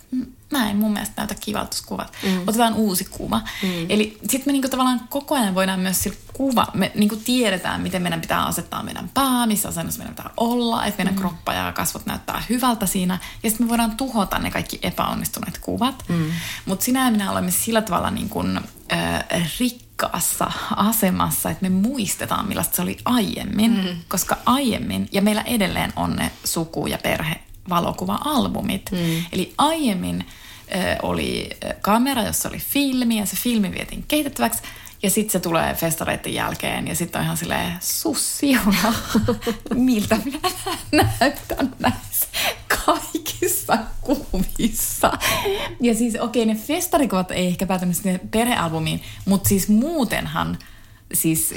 mä en mun mielestä näytä kivalta kuvat. Mm. Otetaan uusi kuva. Mm. Eli sitten me niinku tavallaan koko ajan voidaan myös sillä kuva, me niinku tiedetään, miten meidän pitää asettaa meidän pää, missä asennossa meidän pitää olla, että meidän mm. kroppa ja kasvot näyttää hyvältä siinä. Ja sitten me voidaan tuhota ne kaikki epäonnistuneet kuvat. Mm. Mutta sinä ja minä olemme sillä tavalla niin kuin, äh, rikkaassa asemassa, että me muistetaan, millaista se oli aiemmin. Mm. Koska aiemmin, ja meillä edelleen on ne suku- ja perhe valokuva-albumit. Mm. Eli aiemmin oli kamera, jossa oli filmi ja se filmi vietiin kehitettäväksi. Ja sitten se tulee festareiden jälkeen ja sitten on ihan silleen, sussiuna, [laughs] miltä minä näytän näissä kaikissa kuvissa. Ja siis okei, okay, ne festarikuvat ei ehkä päätänyt sinne perhealbumiin, mutta siis muutenhan – siis,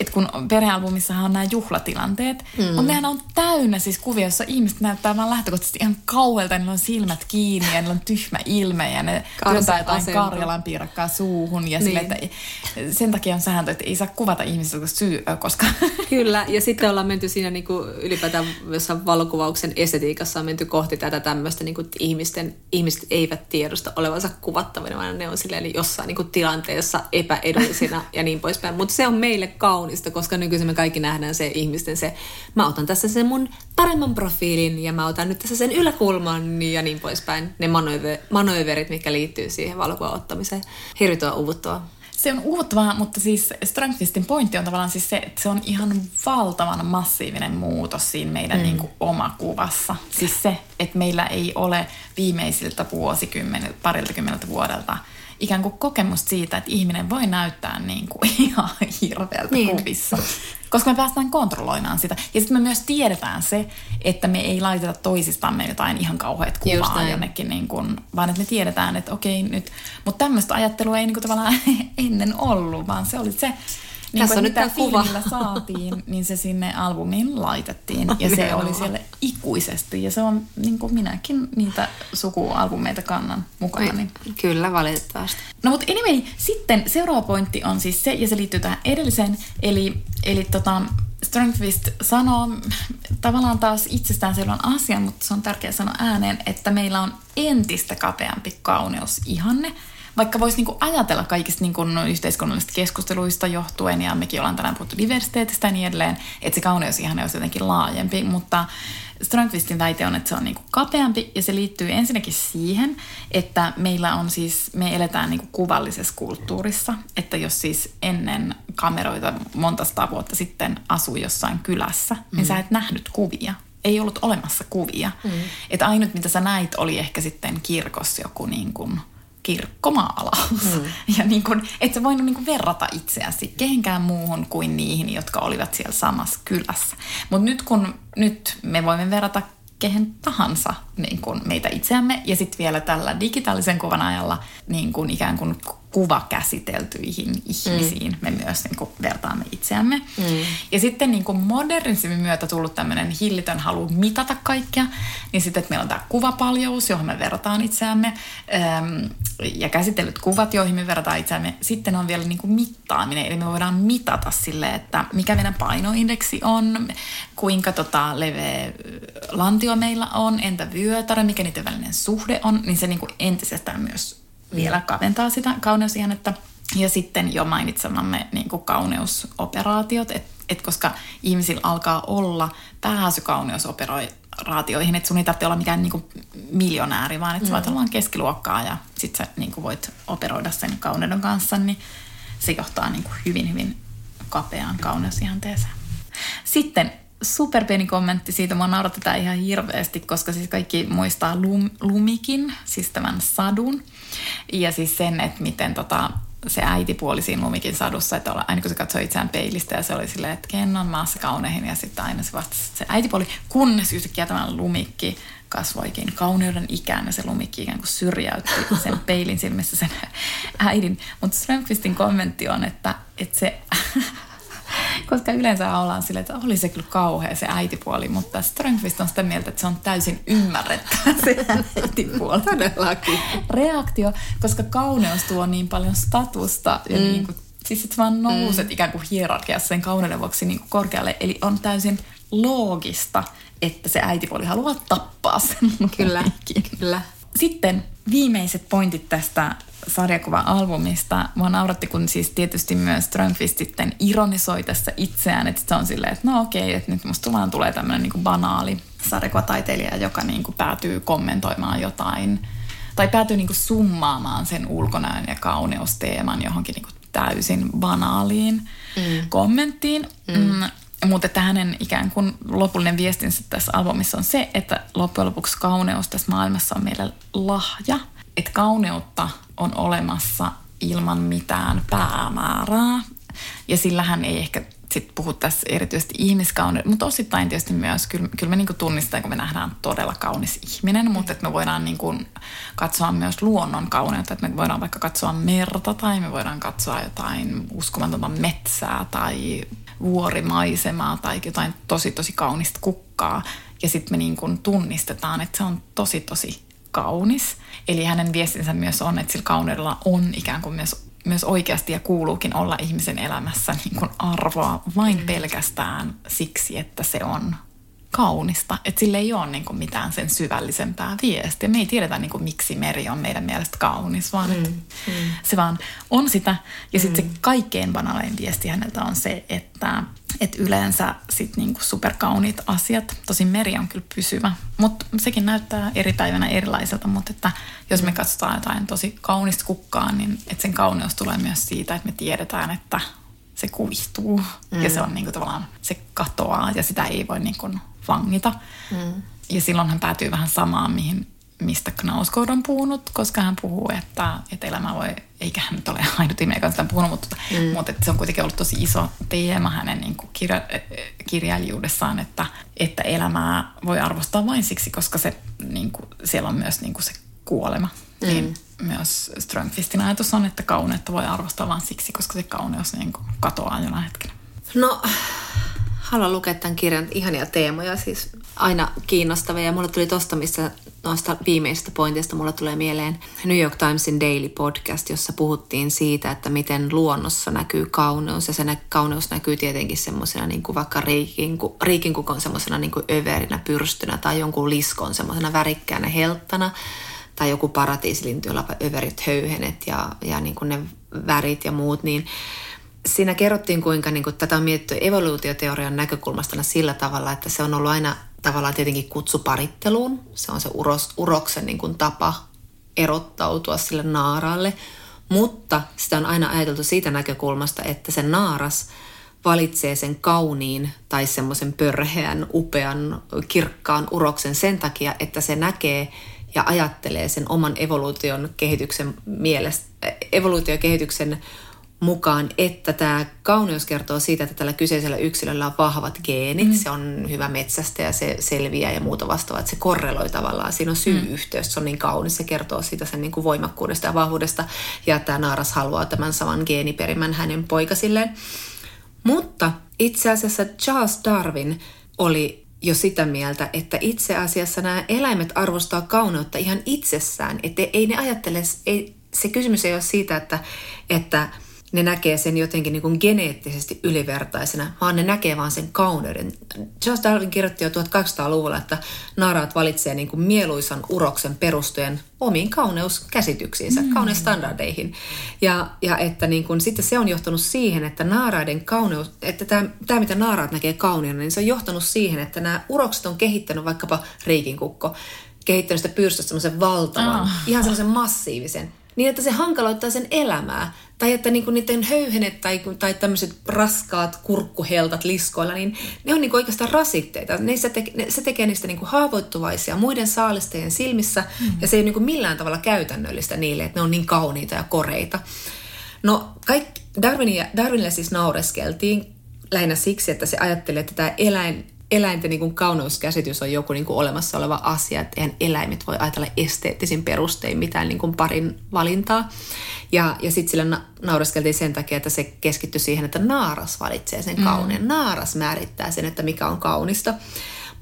että kun perhealbumissahan on nämä juhlatilanteet, mm. mutta nehän on täynnä siis kuvia, joissa ihmiset näyttää vaan lähtökohtaisesti ihan kauelta, niillä on silmät kiinni ja niillä on tyhmä ilme ja ne työntää jotain Karjalan piirakkaa suuhun ja niin. sille, että sen takia on sääntö, että ei saa kuvata ihmisiä syy, koska... [laughs] Kyllä, ja sitten ollaan menty siinä niin kuin ylipäätään jossain valokuvauksen estetiikassa on menty kohti tätä tämmöistä, niin kuin, että ihmisten, ihmiset eivät tiedosta olevansa kuvattavina, vaan ne on silleen jossain niin kuin tilanteessa epäedullisina ja niin poispäin mutta se on meille kaunista, koska nykyisin me kaikki nähdään se ihmisten se, mä otan tässä sen mun paremman profiilin ja mä otan nyt tässä sen yläkulman ja niin poispäin. Ne manöverit, mikä liittyy siihen valokuvan ottamiseen. Hirvittävän uvuttua. Se on uuttavaa, mutta siis Strömqvistin pointti on tavallaan siis se, että se on ihan valtavan massiivinen muutos siinä meidän mm. niin kuin omakuvassa. Siis se, että meillä ei ole viimeisiltä vuosikymmeniltä, parilta kymmeneltä vuodelta – ikään kuin kokemusta siitä, että ihminen voi näyttää niin kuin [laughs] ihan hirveältä niin. kuvissa. Koska me päästään kontrolloimaan sitä. Ja sitten me myös tiedetään se, että me ei laiteta toisistamme jotain ihan kauheat kuvaa jonnekin, niin kuin, vaan että me tiedetään, että okei nyt. Mutta tämmöistä ajattelua ei niin kuin tavallaan [laughs] ennen ollut, vaan se oli se, niin Tässä on nyt tämä kuva. saatiin, niin se sinne albumiin laitettiin. Ja se oli siellä ikuisesti. Ja se on, niin kuin minäkin, niitä sukualbumeita kannan mukana. Niin. Kyllä, valitettavasti. No mutta anyway, sitten seuraava pointti on siis se, ja se liittyy tähän edelliseen. Eli, eli tota, Strömqvist sanoo tavallaan taas itsestäänselvän asian, mutta se on tärkeää sanoa ääneen, että meillä on entistä kapeampi kauneusihanne – vaikka voisi niinku ajatella kaikista niinku yhteiskunnallisista keskusteluista johtuen, ja mekin ollaan tänään puhuttu diversiteetistä ja niin edelleen, että se kauneus ihan olisi jotenkin laajempi, mutta Strömqvistin väite on, että se on niinku kapeampi ja se liittyy ensinnäkin siihen, että meillä on siis, me eletään niinku kuvallisessa kulttuurissa, että jos siis ennen kameroita monta sata vuotta sitten asui jossain kylässä, niin mm. sä et nähnyt kuvia. Ei ollut olemassa kuvia. Mm. Että ainut mitä sä näit oli ehkä sitten kirkossa joku niin kuin – kirkkomaalaus. Mm. [laughs] Ja niin kuin, et sä voinut niin kuin verrata itseäsi kehenkään muuhun kuin niihin, jotka olivat siellä samassa kylässä. Mutta nyt kun nyt me voimme verrata kehen tahansa niin kuin meitä itseämme ja sitten vielä tällä digitaalisen kuvan ajalla niin kuin ikään kuin kuvakäsiteltyihin ihmisiin mm. me myös niin kuin vertaamme itseämme. Mm. Ja sitten niin kuin modernismin myötä tullut tämmöinen hillitön halu mitata kaikkea, niin sitten että meillä on tämä kuvapaljous, johon me verrataan itseämme, äm, ja käsitellyt kuvat, joihin me verrataan itseämme. Sitten on vielä niin kuin mittaaminen, eli me voidaan mitata sille, että mikä meidän painoindeksi on, kuinka tota leveä lantio meillä on, entä vyötärö, mikä niiden välinen suhde on, niin se niin kuin entisestään myös vielä kaventaa sitä kauneusihannetta. Ja sitten jo mainitsemamme niin kuin kauneusoperaatiot, että et koska ihmisillä alkaa olla pääsy kauneusoperaatioihin, että sun ei tarvitse olla mikään niin kuin miljonääri, vaan että mm. sä voit olla keskiluokkaa ja sit sä niin kuin voit operoida sen kauneuden kanssa, niin se johtaa niin kuin hyvin, hyvin kapeaan kauneusihanteeseen. Sitten superpieni kommentti siitä, mua nauratetaan ihan hirveästi, koska siis kaikki muistaa lum, Lumikin, siis tämän sadun. Ja siis sen, että miten tota, se äitipuoli siinä Lumikin sadussa, että aina kun se katsoi itseään peilistä ja se oli silleen, että ken on maassa kauneihin ja sitten aina se vastasi se äitipuoli, kunnes yhtäkkiä tämä Lumikki kasvoikin kauneuden ikään ja se lumikki ikään kuin syrjäytti sen peilin silmissä sen äidin. Mutta Strömqvistin kommentti on, että, että se [laughs] [laughs] koska yleensä ollaan silleen, että oli se kyllä kauhea se äitipuoli, mutta Strömqvist on sitä mieltä, että se on täysin ymmärrettävä [laughs] se äitipuoli. Todellakin. Reaktio, koska kauneus tuo niin paljon statusta ja mm. niin kuin, siis että vaan nouset mm. ikään kuin hierarkiassa sen kauneuden vuoksi niin kuin korkealle. Eli on täysin loogista, että se äitipuoli haluaa tappaa sen. Kyllä, kyllä. Sitten viimeiset pointit tästä sarjakuva-albumista. Mua nauratti, kun siis tietysti myös Strömqvist sitten ironisoi tässä itseään, että se on silleen, että no okei, että nyt musta vaan tulee tämmöinen niin banaali sarjakuvataiteilija, joka niin kuin päätyy kommentoimaan jotain, tai päätyy niin kuin summaamaan sen ulkonäön ja kauneusteeman johonkin niin kuin täysin banaaliin mm. kommenttiin. Mm. Mm. Mutta että hänen ikään kuin lopullinen viestinsä tässä albumissa on se, että loppujen lopuksi kauneus tässä maailmassa on meille lahja. Että kauneutta on olemassa ilman mitään päämäärää. Ja sillähän ei ehkä sit tässä erityisesti ihmiskauneudesta, mutta osittain tietysti myös, kyllä, kyllä me niinku tunnistetaan, kun me nähdään todella kaunis ihminen, mutta että me voidaan niinku katsoa myös luonnon kauneutta, että me voidaan vaikka katsoa merta tai me voidaan katsoa jotain uskomatonta metsää tai vuorimaisemaa tai jotain tosi tosi kaunista kukkaa. Ja sitten me niin kuin tunnistetaan, että se on tosi tosi kaunis. Eli hänen viestinsä myös on, että sillä kauneudella on ikään kuin myös, myös oikeasti ja kuuluukin olla ihmisen elämässä niin kuin arvoa vain pelkästään siksi, että se on kaunista. Että sille ei ole niin kuin mitään sen syvällisempää viestiä. Me ei tiedetä niin kuin, miksi meri on meidän mielestä kaunis, vaan mm, mm. se vaan on sitä. Ja sitten mm. se kaikkein banalein viesti häneltä on se, että, että yleensä sit niin kuin superkauniit asiat, tosin meri on kyllä pysyvä, mutta sekin näyttää eri päivänä erilaiselta, mutta että jos me katsotaan jotain tosi kaunista kukkaa, niin että sen kauneus tulee myös siitä, että me tiedetään, että se kuihtuu mm. ja se on niin kuin tavallaan, se katoaa ja sitä ei voi niin kuin vangita. Mm. Ja silloin hän päätyy vähän samaan, mihin, mistä Knausgård on puhunut, koska hän puhuu, että, että elämä voi, eikä hän nyt ole [laughs] ainut ihminen, joka sitä puhunut, mutta, mm. mutta että se on kuitenkin ollut tosi iso teema hänen niin kuin kirja, kirjailijuudessaan, että, että elämää voi arvostaa vain siksi, koska se, niin kuin, siellä on myös niin kuin se kuolema. Mm. Niin myös Strömqvistin ajatus on, että kauneutta voi arvostaa vain siksi, koska se kauneus niin kuin katoaa jonain hetkenä. No, haluan lukea tämän kirjan ihania teemoja, siis aina kiinnostavia. Ja mulle tuli tosta, missä noista viimeisistä pointista mulle tulee mieleen New York Timesin Daily Podcast, jossa puhuttiin siitä, että miten luonnossa näkyy kauneus. Ja se kauneus näkyy tietenkin semmoisena niin kuin vaikka riikinku, riikinkukon semmoisena niin kuin överinä, pyrstynä tai jonkun liskon semmoisena värikkäänä helttana tai joku paratiisilintu, jolla överit höyhenet ja, ja niin kuin ne värit ja muut, niin siinä kerrottiin, kuinka niin kuin, tätä on mietitty evoluutioteorian näkökulmasta sillä tavalla, että se on ollut aina tavallaan tietenkin kutsu paritteluun. Se on se uros, uroksen niin kuin, tapa erottautua sille naaraalle. Mutta sitä on aina ajateltu siitä näkökulmasta, että se naaras valitsee sen kauniin tai semmoisen pörheän, upean, kirkkaan uroksen sen takia, että se näkee ja ajattelee sen oman evoluution kehityksen mielestä, evoluutiokehityksen mukaan, että tämä kauneus kertoo siitä, että tällä kyseisellä yksilöllä on vahvat geenit, mm. se on hyvä metsästä ja se selviää ja muuta vastaavaa, että se korreloi tavallaan, siinä on syy-yhteys, se on niin kaunis, se kertoo siitä sen niin kuin voimakkuudesta ja vahvuudesta ja tämä naaras haluaa tämän saman geeniperimän hänen poikasilleen. Mutta itse asiassa Charles Darwin oli jo sitä mieltä, että itse asiassa nämä eläimet arvostaa kauneutta ihan itsessään, että ei ne ajattele, ei, se kysymys ei ole siitä, että, että ne näkee sen jotenkin niin kuin geneettisesti ylivertaisena, vaan ne näkee vaan sen kauneuden. Charles Darwin kirjoitti jo 1800-luvulla, että naaraat valitsee niin kuin mieluisan uroksen perustuen omiin kauneuskäsityksiinsä, mm. kauneustandardeihin. Ja, ja että niin kuin, sitten se on johtanut siihen, että naaraiden kauneus, että tämä, tämä mitä naaraat näkee kauniina, niin se on johtanut siihen, että nämä urokset on kehittänyt vaikkapa riikinkukko, kehittänyt sitä pyrstöstä semmoisen valtavan, oh. ihan semmoisen massiivisen, niin että se hankaloittaa sen elämää. Tai että niinku niiden höyhenet tai, tai tämmöiset raskaat kurkkuheltat liskoilla, niin ne on niinku oikeastaan rasitteita. Ne, se, te, ne, se tekee niistä niinku haavoittuvaisia muiden saalistajien silmissä, mm. ja se ei ole niinku millään tavalla käytännöllistä niille, että ne on niin kauniita ja koreita. No, kaikki, Darwinia, Darwinille siis naureskeltiin lähinnä siksi, että se ajatteli, että tämä eläin, eläinten niin kuin kauneuskäsitys on joku niin kuin olemassa oleva asia, että eihän eläimet voi ajatella esteettisin perustein mitään niin kuin parin valintaa. Ja, ja sitten sille na- naureskeltiin sen takia, että se keskittyi siihen, että naaras valitsee sen mm. kauneen. Mm. Naaras määrittää sen, että mikä on kaunista.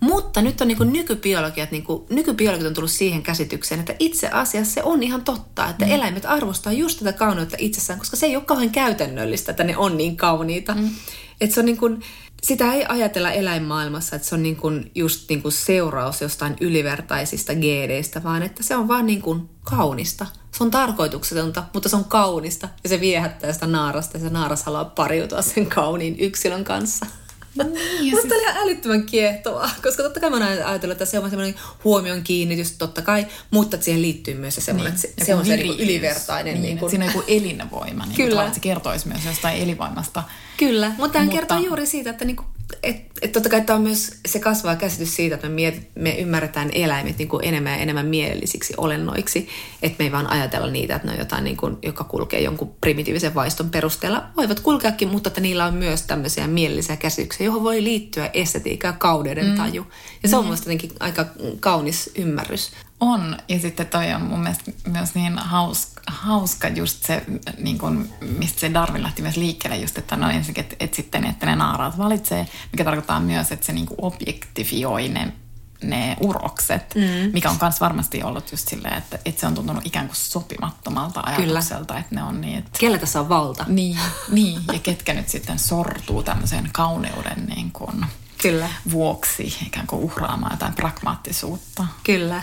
Mutta nyt on niin nykybiologiat, niin kuin, nykybiologiat on tullut siihen käsitykseen, että itse asiassa se on ihan totta, että mm. eläimet arvostaa just tätä kauneutta itsessään, koska se ei ole kauhean käytännöllistä, että ne on niin kauniita. Mm. Että se on niin kuin, sitä ei ajatella eläinmaailmassa, että se on niin kuin just niin kuin seuraus jostain ylivertaisista geedeistä, vaan että se on vaan niin kuin kaunista. Se on tarkoituksetonta, mutta se on kaunista ja se viehättää sitä naarasta ja se naaras haluaa pariutua sen kauniin yksilön kanssa. Niin, Musta siis... oli ihan älyttömän kiehtovaa, koska totta kai mä oon ajatellut, että se on semmoinen huomion kiinnitys, totta kai, mutta siihen liittyy myös se semmoinen, niin, että se, se on se niin ylivertainen. Niin, niin kun... Siinä on joku elinvoima, niin Kyllä. että se kertoisi myös jostain elinvoimasta. Kyllä, mutta hän mutta... kertoo juuri siitä, että niinku et, et totta kai tämä on myös se kasvaa käsitys siitä, että me, miet, me ymmärretään eläimet niin kuin enemmän ja enemmän mielellisiksi olennoiksi, että me ei vaan ajatella niitä, että ne on jotain, niin kuin, joka kulkee jonkun primitiivisen vaiston perusteella. Voivat kulkeakin, mutta että niillä on myös tämmöisiä mielellisiä käsityksiä, johon voi liittyä estetiikka ja kaudeuden mm. taju. Ja se on mm. mielestäni aika kaunis ymmärrys on, ja sitten toi on mun mielestä myös niin hauska, hauska just se, niin kun, mistä se Darwin lähti myös liikkeelle, just että no ensinnäkin, että, että sitten että ne naaraat valitsee, mikä tarkoittaa myös, että se niin objektifioi ne, ne urokset, mm. mikä on myös varmasti ollut just silleen, että, että se on tuntunut ikään kuin sopimattomalta ajatukselta, Kyllä. että ne on niin, että... Kellä tässä on valta? Niin, niin, ja ketkä nyt sitten sortuu tämmöiseen kauneuden niin kuin, Kyllä. vuoksi ikään kuin uhraamaan jotain pragmaattisuutta. Kyllä.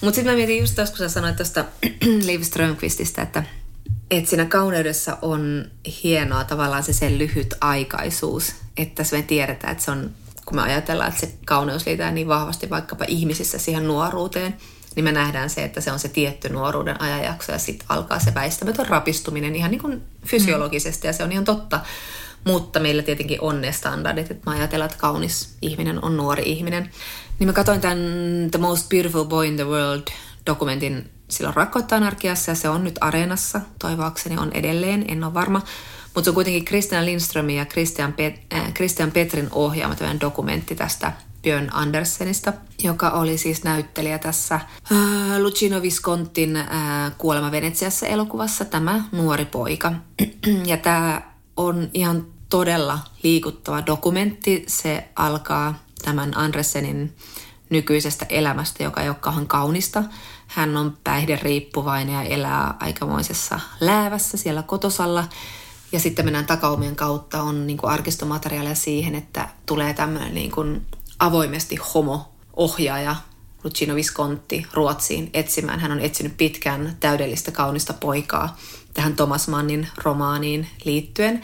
Mutta sitten mä mietin just tuossa, kun sä sanoit tuosta [clears throat] Liv Strömqvististä, että, että siinä kauneudessa on hienoa tavallaan se sen lyhyt aikaisuus, että me tiedetään, että se on, kun me ajatellaan, että se kauneus liitää niin vahvasti vaikkapa ihmisissä siihen nuoruuteen, niin me nähdään se, että se on se tietty nuoruuden ajanjakso ja sitten alkaa se väistämätön rapistuminen ihan niin kuin fysiologisesti ja se on ihan totta. Mutta meillä tietenkin on ne standardit, että mä ajatellaan, että kaunis ihminen on nuori ihminen. Niin mä katsoin tämän The Most Beautiful Boy in the World dokumentin silloin Rakkautta anarkiassa ja se on nyt Areenassa, toivoakseni on edelleen, en ole varma. Mutta se on kuitenkin Christian Lindströmin ja Christian, Pet- äh, Christian Petrin ohjaama dokumentti tästä Björn Andersenista, joka oli siis näyttelijä tässä äh, Lucino Viscontin äh, Kuolema Venetsiassa elokuvassa, tämä nuori poika. [clears throat] ja tämä on ihan todella liikuttava dokumentti. Se alkaa tämän Andressenin nykyisestä elämästä, joka ei ole kauhean kaunista. Hän on päihderiippuvainen ja elää aikamoisessa läävässä siellä kotosalla. Ja sitten mennään takaumien kautta, on niin kuin arkistomateriaalia siihen, että tulee tämmöinen niin kuin avoimesti homo-ohjaaja Lucino Visconti Ruotsiin etsimään. Hän on etsinyt pitkään täydellistä kaunista poikaa tähän Thomas Mannin romaaniin liittyen,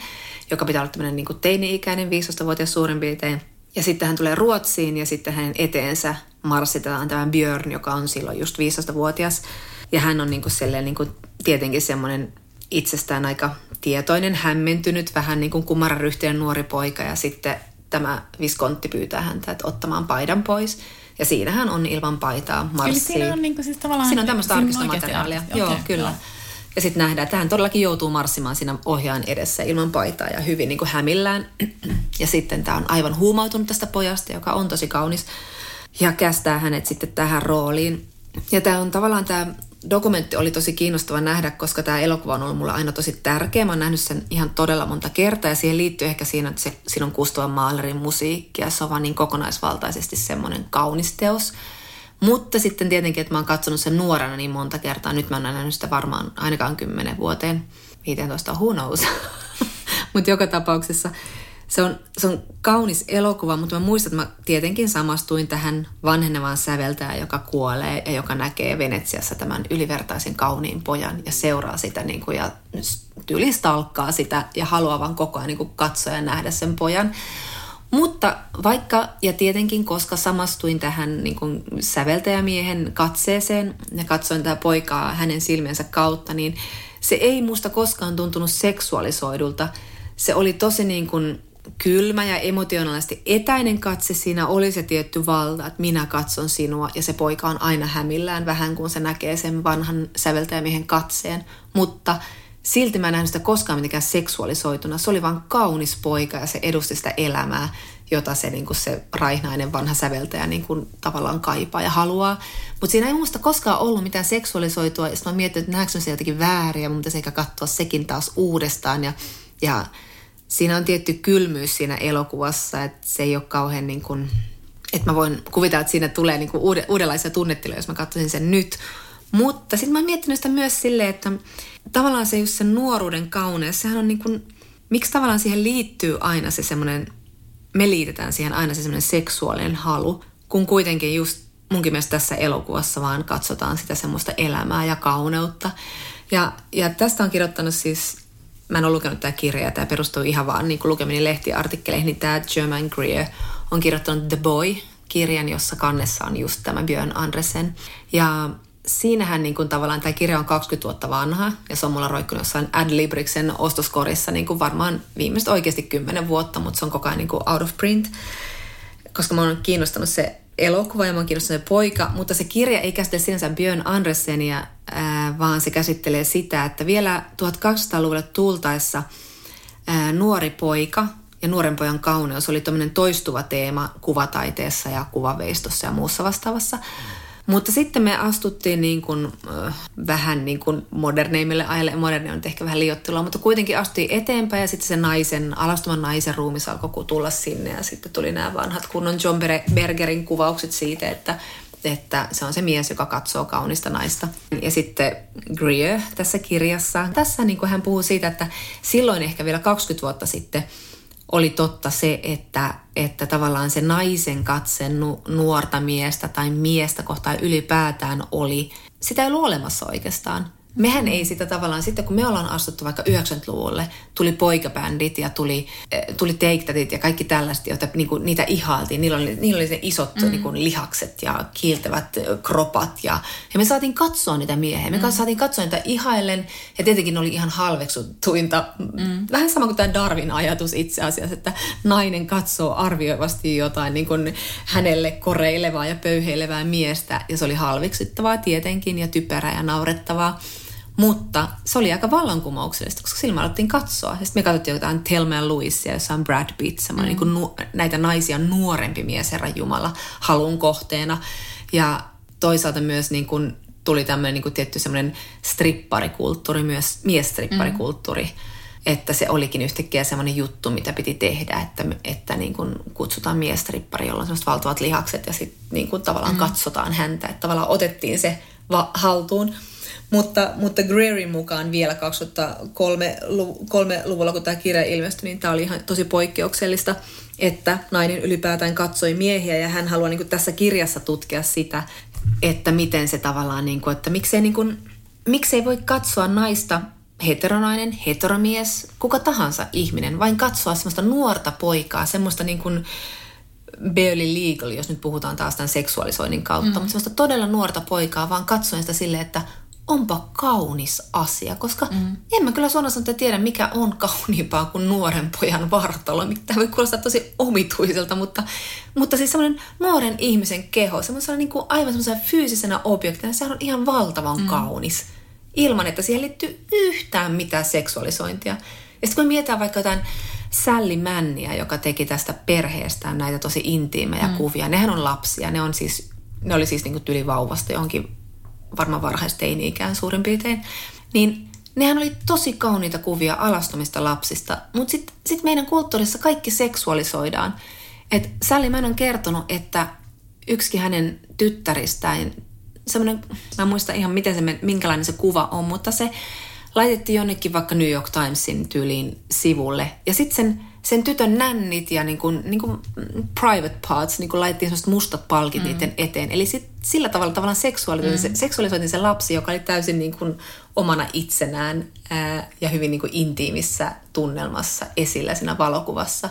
joka pitää olla tämmöinen niin teini-ikäinen, 15-vuotias suurin piirtein. Ja sitten hän tulee Ruotsiin ja sitten hänen eteensä marssitetaan tämä Björn, joka on silloin just 15-vuotias. Ja hän on niin kuin selleen, niin kuin tietenkin semmoinen itsestään aika tietoinen, hämmentynyt, vähän niin kuin kumararyhteen nuori poika. Ja sitten tämä Viskontti pyytää häntä, että ottamaan paidan pois. Ja siinähän on ilman paitaa marssi. Eli siinä on, niin kuin siis tavallaan, siinä on tämmöistä arkistomateriaalia. Joo, okay, kyllä. Joo. Ja sitten nähdään, että hän todellakin joutuu marssimaan siinä ohjaan edessä ilman paitaa ja hyvin niin kuin hämillään. [clears throat] Ja sitten tämä on aivan huumautunut tästä pojasta, joka on tosi kaunis. Ja kästää hänet sitten tähän rooliin. Ja tämä on tavallaan tämä dokumentti oli tosi kiinnostava nähdä, koska tämä elokuva on ollut mulle aina tosi tärkeä. Mä oon nähnyt sen ihan todella monta kertaa ja siihen liittyy ehkä siinä, että se, siinä on Kustuvan Maalerin musiikki ja se on vaan niin kokonaisvaltaisesti semmoinen kaunis teos. Mutta sitten tietenkin, että mä oon katsonut sen nuorena niin monta kertaa. Nyt mä oon nähnyt sitä varmaan ainakaan 10 vuoteen. 15 who knows. [laughs] Mutta joka tapauksessa se on, se on kaunis elokuva, mutta mä muistan, että mä tietenkin samastuin tähän vanhenevaan säveltäjään, joka kuolee ja joka näkee Venetsiassa tämän ylivertaisen kauniin pojan ja seuraa sitä niin kuin, ja tylistalkkaa sitä ja haluaa vaan koko ajan niin kuin katsoa ja nähdä sen pojan. Mutta vaikka, ja tietenkin koska samastuin tähän niin kuin säveltäjämiehen katseeseen ja katsoin tätä poikaa hänen silmiensä kautta, niin se ei musta koskaan tuntunut seksuaalisoidulta. Se oli tosi niin kuin kylmä ja emotionaalisesti etäinen katse. Siinä oli se tietty valta, että minä katson sinua ja se poika on aina hämillään vähän, kun se näkee sen vanhan säveltäjämiehen katseen. Mutta silti mä en nähnyt sitä koskaan mitenkään seksuaalisoituna. Se oli vain kaunis poika ja se edusti sitä elämää, jota se, niin kuin se raihnainen vanha säveltäjä niin kuin tavallaan kaipaa ja haluaa. Mutta siinä ei muista koskaan ollut mitään seksuaalisoitua. Ja mä mietin, että nähdäänkö se jotenkin väärin ja mun pitäisi ehkä katsoa sekin taas uudestaan. Ja, ja siinä on tietty kylmyys siinä elokuvassa, että se ei ole kauhean niin kuin, että mä voin kuvitella, että siinä tulee niin kuin uudenlaisia tunnetiloja, jos mä katsoisin sen nyt. Mutta sitten mä oon miettinyt sitä myös silleen, että tavallaan se just se nuoruuden kauneus, sehän on niin kuin, miksi tavallaan siihen liittyy aina se semmoinen, me liitetään siihen aina se semmoinen seksuaalinen halu, kun kuitenkin just munkin mielestä tässä elokuvassa vaan katsotaan sitä semmoista elämää ja kauneutta. Ja, ja tästä on kirjoittanut siis, mä en ole lukenut tätä kirjaa, tämä perustuu ihan vaan niin lukeminen lehtiartikkeleihin, niin tämä German Greer on kirjoittanut The Boy-kirjan, jossa kannessa on just tämä Björn Andresen. Ja siinähän niin kuin tavallaan tämä kirja on 20 vuotta vanha ja se on mulla roikkunut jossain Adlibriksen ostoskorissa niin kuin varmaan viimeiset oikeasti 10 vuotta, mutta se on koko ajan niin kuin out of print, koska mä oon kiinnostanut se elokuva ja mä kiinnostunut poika, mutta se kirja ei käsittele sinänsä Björn Andressenia, ää, vaan se käsittelee sitä, että vielä 1200-luvulle tultaessa ää, nuori poika ja nuoren pojan kauneus oli toistuva teema kuvataiteessa ja kuvaveistossa ja muussa vastaavassa. Mm mutta sitten me astuttiin niin kuin, äh, vähän niin kuin moderneimmille ajalle. Moderni on ehkä vähän liottelua, mutta kuitenkin astui eteenpäin ja sitten se naisen, alastuman naisen ruumis alkoi tulla sinne ja sitten tuli nämä vanhat kunnon John Bergerin kuvaukset siitä, että että se on se mies, joka katsoo kaunista naista. Ja sitten Greer tässä kirjassa, tässä niin kuin hän puhuu siitä, että silloin ehkä vielä 20 vuotta sitten oli totta se, että, että tavallaan se naisen katse nu, nuorta miestä tai miestä kohtaan ylipäätään oli, sitä ei ollut olemassa oikeastaan. Mehän ei sitä tavallaan, sitten kun me ollaan astuttu vaikka 90-luvulle, tuli poikabändit ja tuli, eh, tuli take ja kaikki tällaiset, joita niinku, niitä ihailtiin. Niillä oli, niillä oli se isot mm. niinku, lihakset ja kiiltävät eh, kropat ja, ja me saatiin katsoa niitä miehiä. Me mm. saatiin katsoa niitä ihailen ja tietenkin ne oli ihan halveksuttuinta. Mm. Vähän sama kuin tämä Darwin ajatus itse asiassa, että nainen katsoo arvioivasti jotain niin kuin hänelle koreilevaa ja pöyheilevää miestä ja se oli halveksittavaa tietenkin ja typerää ja naurettavaa. Mutta se oli aika vallankumouksellista, koska me alettiin katsoa. Ja sitten me katsottiin jotain Thelma ja Louisia, jossa on Brad Pitt, semmoinen mm. niin nu- näitä naisia nuorempi mies, Herra Jumala, halun kohteena. Ja toisaalta myös niin kuin tuli tämmöinen niin kuin tietty semmoinen stripparikulttuuri, myös miesstripparikulttuuri. Mm. Että se olikin yhtäkkiä semmoinen juttu, mitä piti tehdä, että, että niin kuin kutsutaan miestrippari, jolla on semmoiset valtavat lihakset ja sitten niin kuin tavallaan mm. katsotaan häntä. Että tavallaan otettiin se va- haltuun. Mutta, mutta Greerin mukaan vielä 2003-luvulla, kun tämä kirja ilmestyi, niin tämä oli ihan tosi poikkeuksellista, että nainen ylipäätään katsoi miehiä ja hän haluaa niin tässä kirjassa tutkia sitä, että miten se tavallaan, niin kuin, että miksei, niin kuin, miksei voi katsoa naista heteronainen, heteromies, kuka tahansa ihminen, vain katsoa semmoista nuorta poikaa, semmoista niin kuin barely legal, jos nyt puhutaan taas tämän seksuaalisoinnin kautta, mm. mutta semmoista todella nuorta poikaa, vaan katsoen sitä silleen, että onpa kaunis asia, koska mm. en mä kyllä suoraan sanoa, tiedä, mikä on kauniimpaa kuin nuoren pojan vartalo. Tämä voi kuulostaa tosi omituiselta, mutta, mutta siis semmoinen nuoren ihmisen keho, semmoisena niin kuin aivan semmoisena fyysisenä objektina, sehän on ihan valtavan mm. kaunis, ilman että siihen liittyy yhtään mitään seksuaalisointia. Ja sitten kun mietitään vaikka jotain Sally Männiä, joka teki tästä perheestään näitä tosi intiimejä mm. kuvia, nehän on lapsia, ne on siis ne oli siis niin tyli vauvasta johonkin varmaan varhaisteini-ikään suurin piirtein, niin nehän oli tosi kauniita kuvia alastomista lapsista, mutta sitten sit meidän kulttuurissa kaikki seksuaalisoidaan. Et Sally Mann on kertonut, että yksi hänen tyttäristään, semmoinen, mä en muista ihan miten se, minkälainen se kuva on, mutta se laitettiin jonnekin vaikka New York Timesin tyyliin sivulle. Ja sitten sen sen tytön nännit ja niin kuin, niin kuin private parts, niin kuin laitettiin semmoiset mustat palkit mm. niiden eteen. Eli sit, sillä tavalla tavallaan seksuaalisoitiin, mm. se, seksuaalisoitiin se lapsi, joka oli täysin niin kuin omana itsenään ää, ja hyvin niin kuin intiimissä tunnelmassa esillä siinä valokuvassa.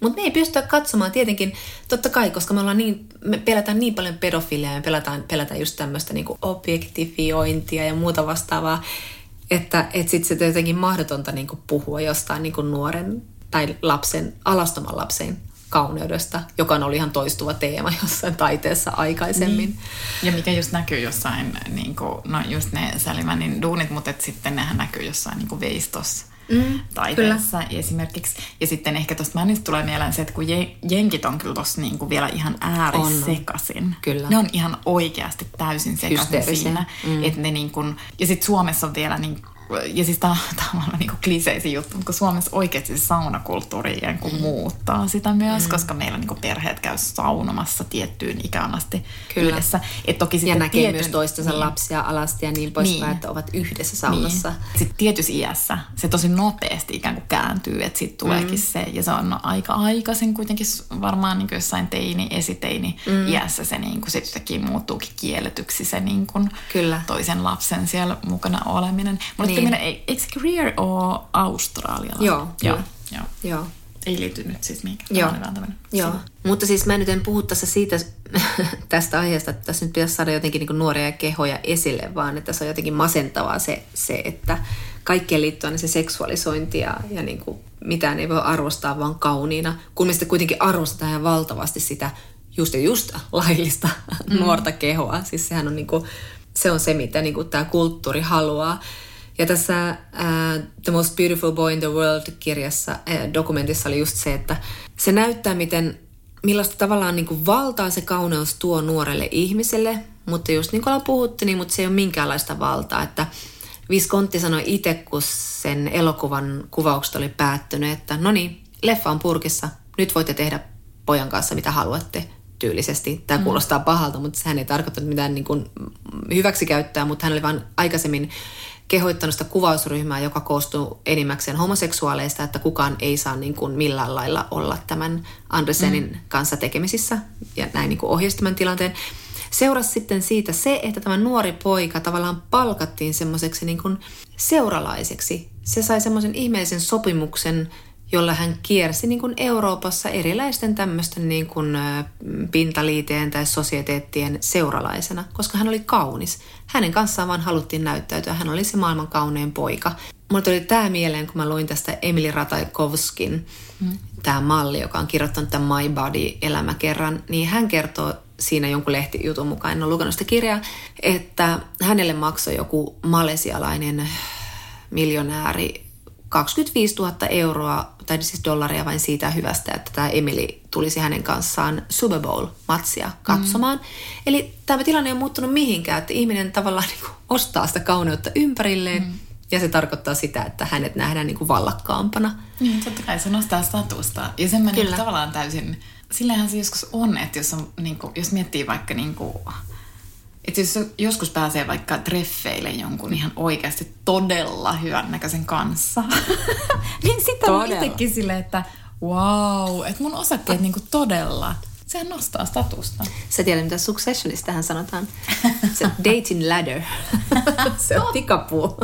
Mutta me ei pystytä katsomaan tietenkin, totta kai, koska me, ollaan niin, me pelätään niin paljon pedofilia ja me pelätään, pelätään just tämmöistä niin objektifiointia ja muuta vastaavaa, että et sitten se on jotenkin mahdotonta niin kuin puhua jostain niin kuin nuoren tai lapsen, alastoman lapsen kauneudesta, joka on ollut ihan toistuva teema [laughs] jossain taiteessa aikaisemmin. Niin. Ja mikä just näkyy jossain, niin kuin, no just ne Salimanin duunit, mutta et sitten nehän näkyy jossain niin veistossa. Mm, taiteessa kyllä. esimerkiksi. Ja sitten ehkä tuosta Mänistä tulee mieleen se, että kun jenkit on kyllä tuossa niinku vielä ihan äärisekasin. Kyllä. Ne on ihan oikeasti täysin sekaisin siinä. Mm. Että ne niinku, ja sitten Suomessa on vielä niin ja siis tämä on [laughs] niin kliseisin juttu, mutta kun Suomessa oikeasti saunakulttuuri ikään kuin mm. muuttaa sitä myös, mm. koska meillä niin perheet käy saunomassa tiettyyn ikään asti Kyllä. yhdessä. Et toki ja näkee tietyn, myös toistensa niin. lapsia alasti ja niin poispäin, niin. että ovat yhdessä saunassa. Niin. Sitten tietyssä iässä se tosi nopeasti ikään kuin kääntyy, että sitten tuleekin mm. se, ja se on aika aikaisin kuitenkin varmaan niin jossain teini, esiteini mm. iässä se niin kuin sit yhtäkkiä muuttuukin kielletyksi se niin kuin Kyllä. toisen lapsen siellä mukana oleminen. Mutta niin. Minä, eikö Greer ole australialainen? Joo, joo. joo. joo. Ei liity nyt siis mihinkään. Joo. Joo. Mutta siis mä nyt en puhu tässä siitä, [laughs] tästä aiheesta, että tässä nyt pitäisi saada jotenkin niin nuoria kehoja esille, vaan että se on jotenkin masentavaa se, se että kaikkeen liittyy aina se seksuaalisointi ja, ja niin kuin mitään ei voi arvostaa vaan kauniina, kun me sitten kuitenkin arvostetaan ihan valtavasti sitä just ja just [laughs] laillista mm. nuorta kehoa. Siis sehän on niin kuin, se on se, mitä niin kuin tämä kulttuuri haluaa. Ja tässä uh, The Most Beautiful Boy in the World-kirjassa, uh, dokumentissa oli just se, että se näyttää, miten, millaista tavallaan niin kuin valtaa se kauneus tuo nuorelle ihmiselle, mutta just niin kuin ollaan puhuttu, niin mutta se ei ole minkäänlaista valtaa, että Viskontti sanoi itse, kun sen elokuvan kuvaukset oli päättynyt, että no niin, leffa on purkissa, nyt voitte tehdä pojan kanssa mitä haluatte tyylisesti. Tämä mm. kuulostaa pahalta, mutta sehän ei tarkoittanut mitään niin kuin hyväksikäyttää, mutta hän oli vain aikaisemmin kehoittanut sitä kuvausryhmää, joka koostuu enimmäkseen homoseksuaaleista, että kukaan ei saa niin kuin millään lailla olla tämän Andersenin mm. kanssa tekemisissä ja näin niin kuin ohjasi tämän tilanteen. Seurasi sitten siitä se, että tämä nuori poika tavallaan palkattiin semmoiseksi niin kuin seuralaiseksi. Se sai semmoisen ihmeellisen sopimuksen jolla hän kiersi niin kuin Euroopassa erilaisten tämmöisten niin kuin pintaliiteen tai sosieteettien seuralaisena, koska hän oli kaunis. Hänen kanssaan vaan haluttiin näyttäytyä. Hän oli se maailman kaunein poika. Mulle tuli tämä mieleen, kun mä luin tästä Emily Ratajkovskin, mm. tämä malli, joka on kirjoittanut tämän My Body-elämäkerran, niin hän kertoo siinä jonkun lehtijutun mukaan, en ole lukenut sitä kirjaa, että hänelle maksoi joku malesialainen miljonääri 25 000 euroa, tai siis dollaria vain siitä hyvästä, että tämä Emily tulisi hänen kanssaan Super Bowl-matsia katsomaan. Mm. Eli tämä tilanne on muuttunut mihinkään, että ihminen tavallaan niin kuin ostaa sitä kauneutta ympärilleen, mm. ja se tarkoittaa sitä, että hänet nähdään niin kuin vallakkaampana. Niin, totta kai se nostaa statusta. Ja sen mä niin tavallaan täysin, sillähän se joskus on, että jos, on, niin kuin, jos miettii vaikka niin kuin, että jos joskus pääsee vaikka treffeille jonkun ihan oikeasti todella hyvän näköisen kanssa, [laughs] niin sitten on itsekin silleen, että wow, että mun osakkeet niinku todella, sehän nostaa statusta. Sä tiedät, mitä Successionista tähän sanotaan. [laughs] Se dating ladder. [laughs] se on tikapuu.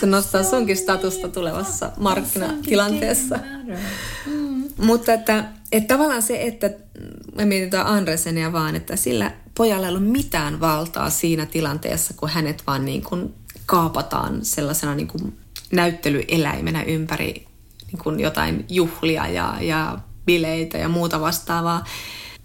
se nostaa se sunkin statusta tulevassa markkinatilanteessa. Mm. Mutta että, että tavallaan se, että me mietitään Andresenia vaan, että sillä pojalla ei ollut mitään valtaa siinä tilanteessa, kun hänet vaan niin kuin kaapataan sellaisena niin kuin näyttelyeläimenä ympäri niin kuin jotain juhlia ja, ja bileitä ja muuta vastaavaa.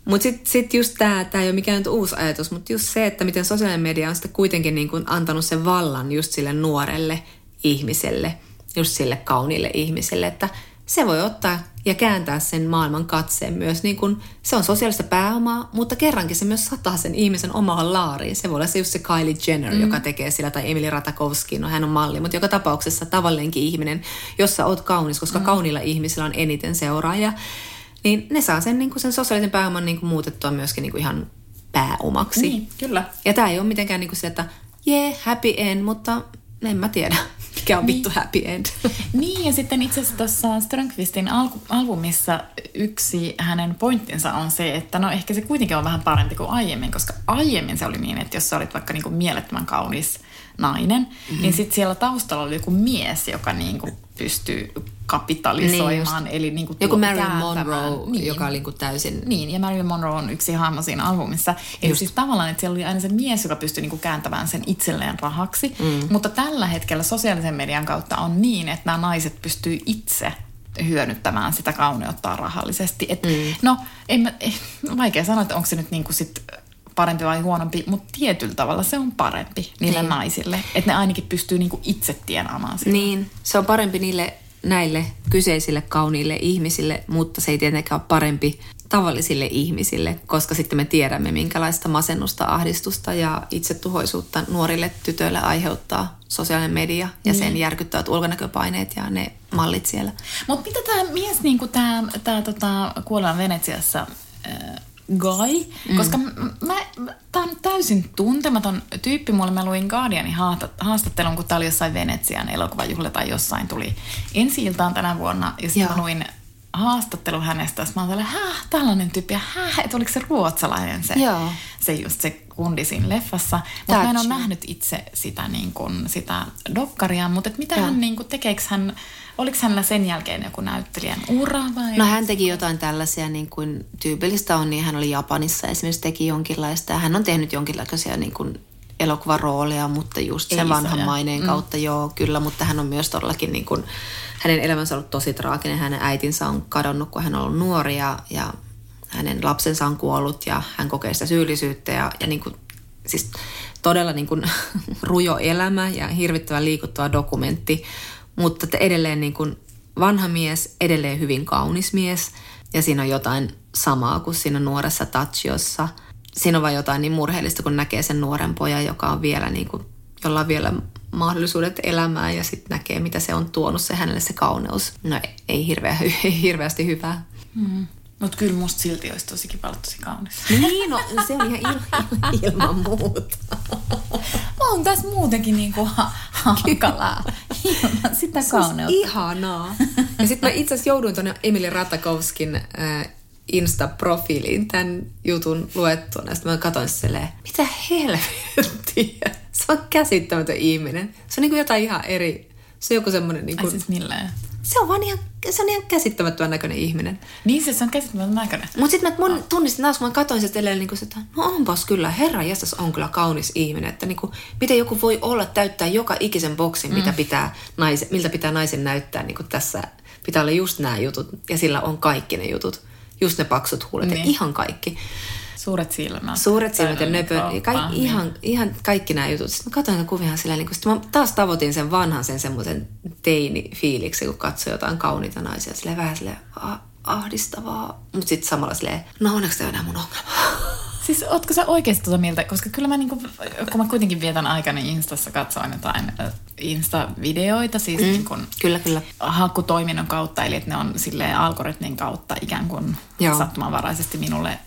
Mutta sitten sit just tämä, tämä ei ole mikään uusi ajatus, mutta just se, että miten sosiaalinen media on sitten kuitenkin niin kuin antanut sen vallan just sille nuorelle ihmiselle, just sille kauniille ihmiselle, että – se voi ottaa ja kääntää sen maailman katseen myös. Niin kuin, se on sosiaalista pääomaa, mutta kerrankin se myös sataa sen ihmisen omaan laariin. Se voi olla se just se Kylie Jenner, mm. joka tekee sillä, tai Emily Ratajkowski, no hän on malli, mutta joka tapauksessa tavallinenkin ihminen, jossa oot kaunis, koska mm. kauniilla ihmisillä on eniten seuraajia, niin ne saa sen, niin kuin sen sosiaalisen pääoman niin kuin muutettua myöskin niin ihan pääomaksi. Niin, kyllä. Ja tämä ei ole mitenkään niin kuin se, että jee, yeah, happy end, mutta en mä tiedä, mikä on vittu niin. happy end. [laughs] Niin, ja sitten itse asiassa tuossa Strömqvistin albumissa yksi hänen pointtinsa on se, että no ehkä se kuitenkin on vähän parempi kuin aiemmin, koska aiemmin se oli niin, että jos sä olit vaikka niin kuin mielettömän kaunis nainen, mm-hmm. niin sitten siellä taustalla oli joku mies, joka niin kuin pystyy kapitalisoimaan. Niin eli niin kuin Joku Marilyn Monroe, niin. joka oli niin kuin täysin... Niin, ja Marilyn Monroe on yksi hahmo siinä albumissa. Eli just. siis tavallaan, että siellä oli aina se mies, joka pystyi niin kuin kääntämään sen itselleen rahaksi. Mm. Mutta tällä hetkellä sosiaalisen median kautta on niin, että nämä naiset pystyy itse hyödyttämään sitä kauneutta rahallisesti. Et, mm. No, en mä, eh, vaikea sanoa, että onko se nyt niin kuin sit parempi vai huonompi, mutta tietyllä tavalla se on parempi niille niin. naisille. Että ne ainakin pystyy niinku itse tienaamaan sitä. Niin, se on parempi niille näille kyseisille kauniille ihmisille, mutta se ei tietenkään ole parempi tavallisille ihmisille, koska sitten me tiedämme, minkälaista masennusta, ahdistusta ja itsetuhoisuutta nuorille tytöille aiheuttaa sosiaalinen media ja sen niin. järkyttävät ulkonäköpaineet ja ne mallit siellä. Mutta mitä tämä mies, niin tämä, tota, kuollaan Venetsiassa, äh, guy, mm. koska mä, mä, tää on täysin tuntematon tyyppi. Mulle mä luin Guardianin haastattelun, kun tää oli jossain Venetsian elokuvajuhla tai jossain tuli ensi iltaan tänä vuonna. Ja sitten mä luin haastattelu hänestä. Mä olin häh, tällainen tyyppi. Ja häh, että oliko se ruotsalainen se, Joo. se just se kundi siinä leffassa. Mutta mä en ole nähnyt itse sitä, niin kun, sitä dokkaria. Mutta mitä Joo. hän, niin kun, tekeekö hän Oliko hänellä sen jälkeen joku näyttelijän ura vai? No hän teki jotain tällaisia, niin kuin tyypillistä on, niin hän oli Japanissa esimerkiksi teki jonkinlaista. Ja hän on tehnyt jonkinlaisia niin kuin elokuvarooleja, mutta just sen vanhan maineen mm. kautta, joo, kyllä, mutta hän on myös todellakin niin kuin, hänen elämänsä on ollut tosi traaginen. Hänen äitinsä on kadonnut, kun hän on ollut nuori ja, ja hänen lapsensa on kuollut ja hän kokee sitä syyllisyyttä ja, ja niin kuin, siis todella niin kuin [laughs] rujo elämä ja hirvittävän liikuttava dokumentti. Mutta edelleen niin kuin vanha mies, edelleen hyvin kaunis mies. Ja siinä on jotain samaa kuin siinä nuoressa Tachiossa. Siinä on vain jotain niin murheellista, kun näkee sen nuoren pojan, joka on vielä niin kuin, jolla on vielä mahdollisuudet elämään ja sitten näkee, mitä se on tuonut se hänelle se kauneus. No ei, hirveä, [laughs] ei hirveästi hyvää. Mm. Mutta kyllä musta silti olisi tosi kiva tosi kaunis. Niin, no se on ihan il- ilman muuta. [laughs] Mä oon tässä muutenkin niinku hankalaa. Ilman sitä Se kauneutta. ihanaa. Ja sitten mä itse asiassa jouduin tuonne Emily Ratakovskin äh, Insta-profiiliin tämän jutun luettua. Ja sitten mä katsoin silleen, mitä helvettiä. Se on käsittämätön ihminen. Se on niin kuin jotain ihan eri. Se on joku semmoinen, niin Ai kuin, siis milleen? Se on vaan ihan, se on ihan käsittämättömän näköinen ihminen. Niin se, se on käsittämätön näköinen. Mutta sitten mä mun tunnistin taas, kun mä katsoin sitä edelleen, niin kuin, että no onpas kyllä, herra jästäs on kyllä kaunis ihminen. Että niin kuin, miten joku voi olla, täyttää joka ikisen boksin, mm. mitä pitää naisen, miltä pitää naisen näyttää niin kuin tässä. Pitää olla just nämä jutut, ja sillä on kaikki ne jutut. Just ne paksut huulet, niin. ja ihan kaikki. Suuret silmät. Suuret silmät ja nöpö, kaikki, niin. ihan, ihan kaikki nämä jutut. Sitten mä katsoin ne kuvia silleen, niin kun, mä taas tavoitin sen vanhan sen semmoisen teini-fiiliksi, kun katsoi jotain kauniita naisia. Silleen vähän silleen ahdistavaa, mutta sitten samalla silleen, no onneksi tämä on enää mun ongelma. [laughs] Siis ootko sä oikeasti tuota mieltä? Koska kyllä mä niinku, kun mä kuitenkin vietän aikani Instassa katsoin jotain Insta-videoita, siis mm. niin kun Kyllä, kyllä. hakutoiminnon kautta, eli että ne on silleen algoritmin kautta ikään kuin Joo. sattumanvaraisesti minulle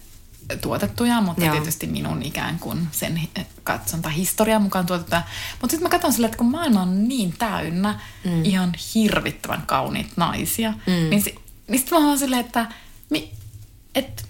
tuotettuja, mutta Joo. Tietysti minun ikään kuin sen hi- katsontahistorian mukaan tuotettuja. Mutta sitten mä katson silleen, että kun maailma on niin täynnä mm. ihan hirvittävän kauniita naisia, mm. niin, si- niin sitten mä oon silleen, että, mi, et,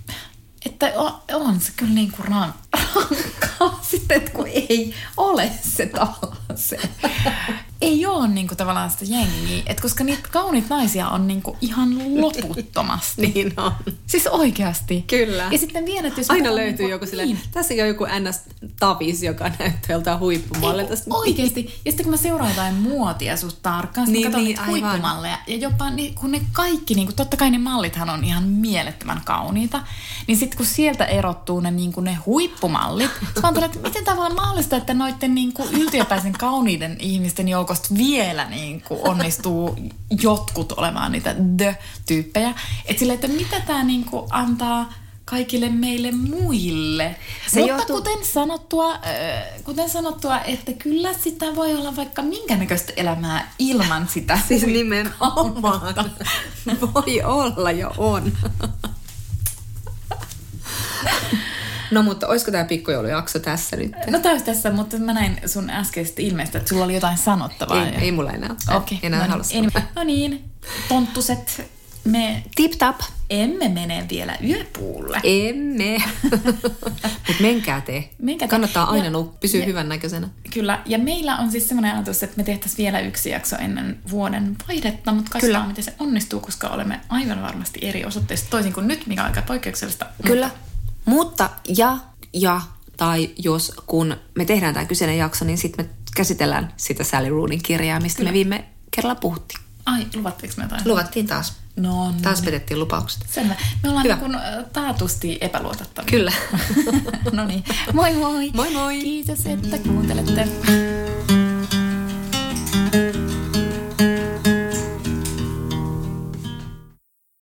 että o- on se kyllä niin kuin rank, [laughs] rankkaa sitten, että kun ei ole se tavallaan se. [laughs] ei ole niin kuin tavallaan sitä jengiä, että koska niitä kauniita naisia on niin kuin ihan loputtomasti. [laughs] Niin on. Siis oikeasti. Kyllä. Ja sitten vielä, että jos Aina puhutaan löytyy niinku- joku silleen, niin, tässä on joku NS-tavis, joka näyttää joltain huippumallilta. Sitten- Oikeesti. Ja sitten kun mä seuraan jotain muotia suht tarkkaan, Niin, niin, katson niin, niitä aivan. huippumalleja. Ja jopa niin, kun ne kaikki, niin kun, totta kai ne mallithan on ihan mielettömän kauniita. Niin sitten kun sieltä erottuu ne, niin ne huippumallit, mä että miten tavallaan mahdollista, että noiden niin yltiöpäisen kauniiden ihmisten joukosta vielä niin onnistuu jotkut olemaan niitä the-tyyppejä. Että sille, että mitä tämä niin antaa kaikille meille muille. Se Mutta johtuu- johtuu... kuten, sanottua, kuten sanottua, että kyllä sitä voi olla vaikka minkä näköistä elämää ilman sitä. Siis nimenomaan. Voi olla jo on. [laughs] No mutta olisiko tämä pikkujoulujakso tässä nyt? No täys tässä, mutta mä näin sun äskeisestä ilmeistä, että sulla oli jotain sanottavaa. Ei, ja... ei mulla enää. Okei, enää no, niin, sanoa. en, no niin, tonttuset, me Tip tap. emme mene vielä yöpuulle. Emme. [laughs] Mutta menkää te. Menkää te. Kannattaa aina Ja- pysyä ja- hyvän näköisenä. Kyllä, ja meillä on siis semmoinen ajatus, että me tehtäisiin vielä yksi jakso ennen vuoden vaihdetta, mutta katsotaan, miten se onnistuu, koska olemme aivan varmasti eri osoitteissa, toisin kuin nyt, mikä on aika poikkeuksellista. Kyllä. Mutta ja, ja, tai jos kun me tehdään tämä kyseinen jakso, niin sitten me käsitellään sitä Sally Roonin kirjaa, mistä Kyllä. me viime kerralla puhuttiin. Ai, luvattiinko me jotain? Luvattiin taas. No, no Taas petettiin lupaukset. Selvä. Me ollaan Hyvä. niin äh, taatusti epäluotettavia. Kyllä. [laughs] no niin. Moi moi. Moi moi. Kiitos, että kuuntelette.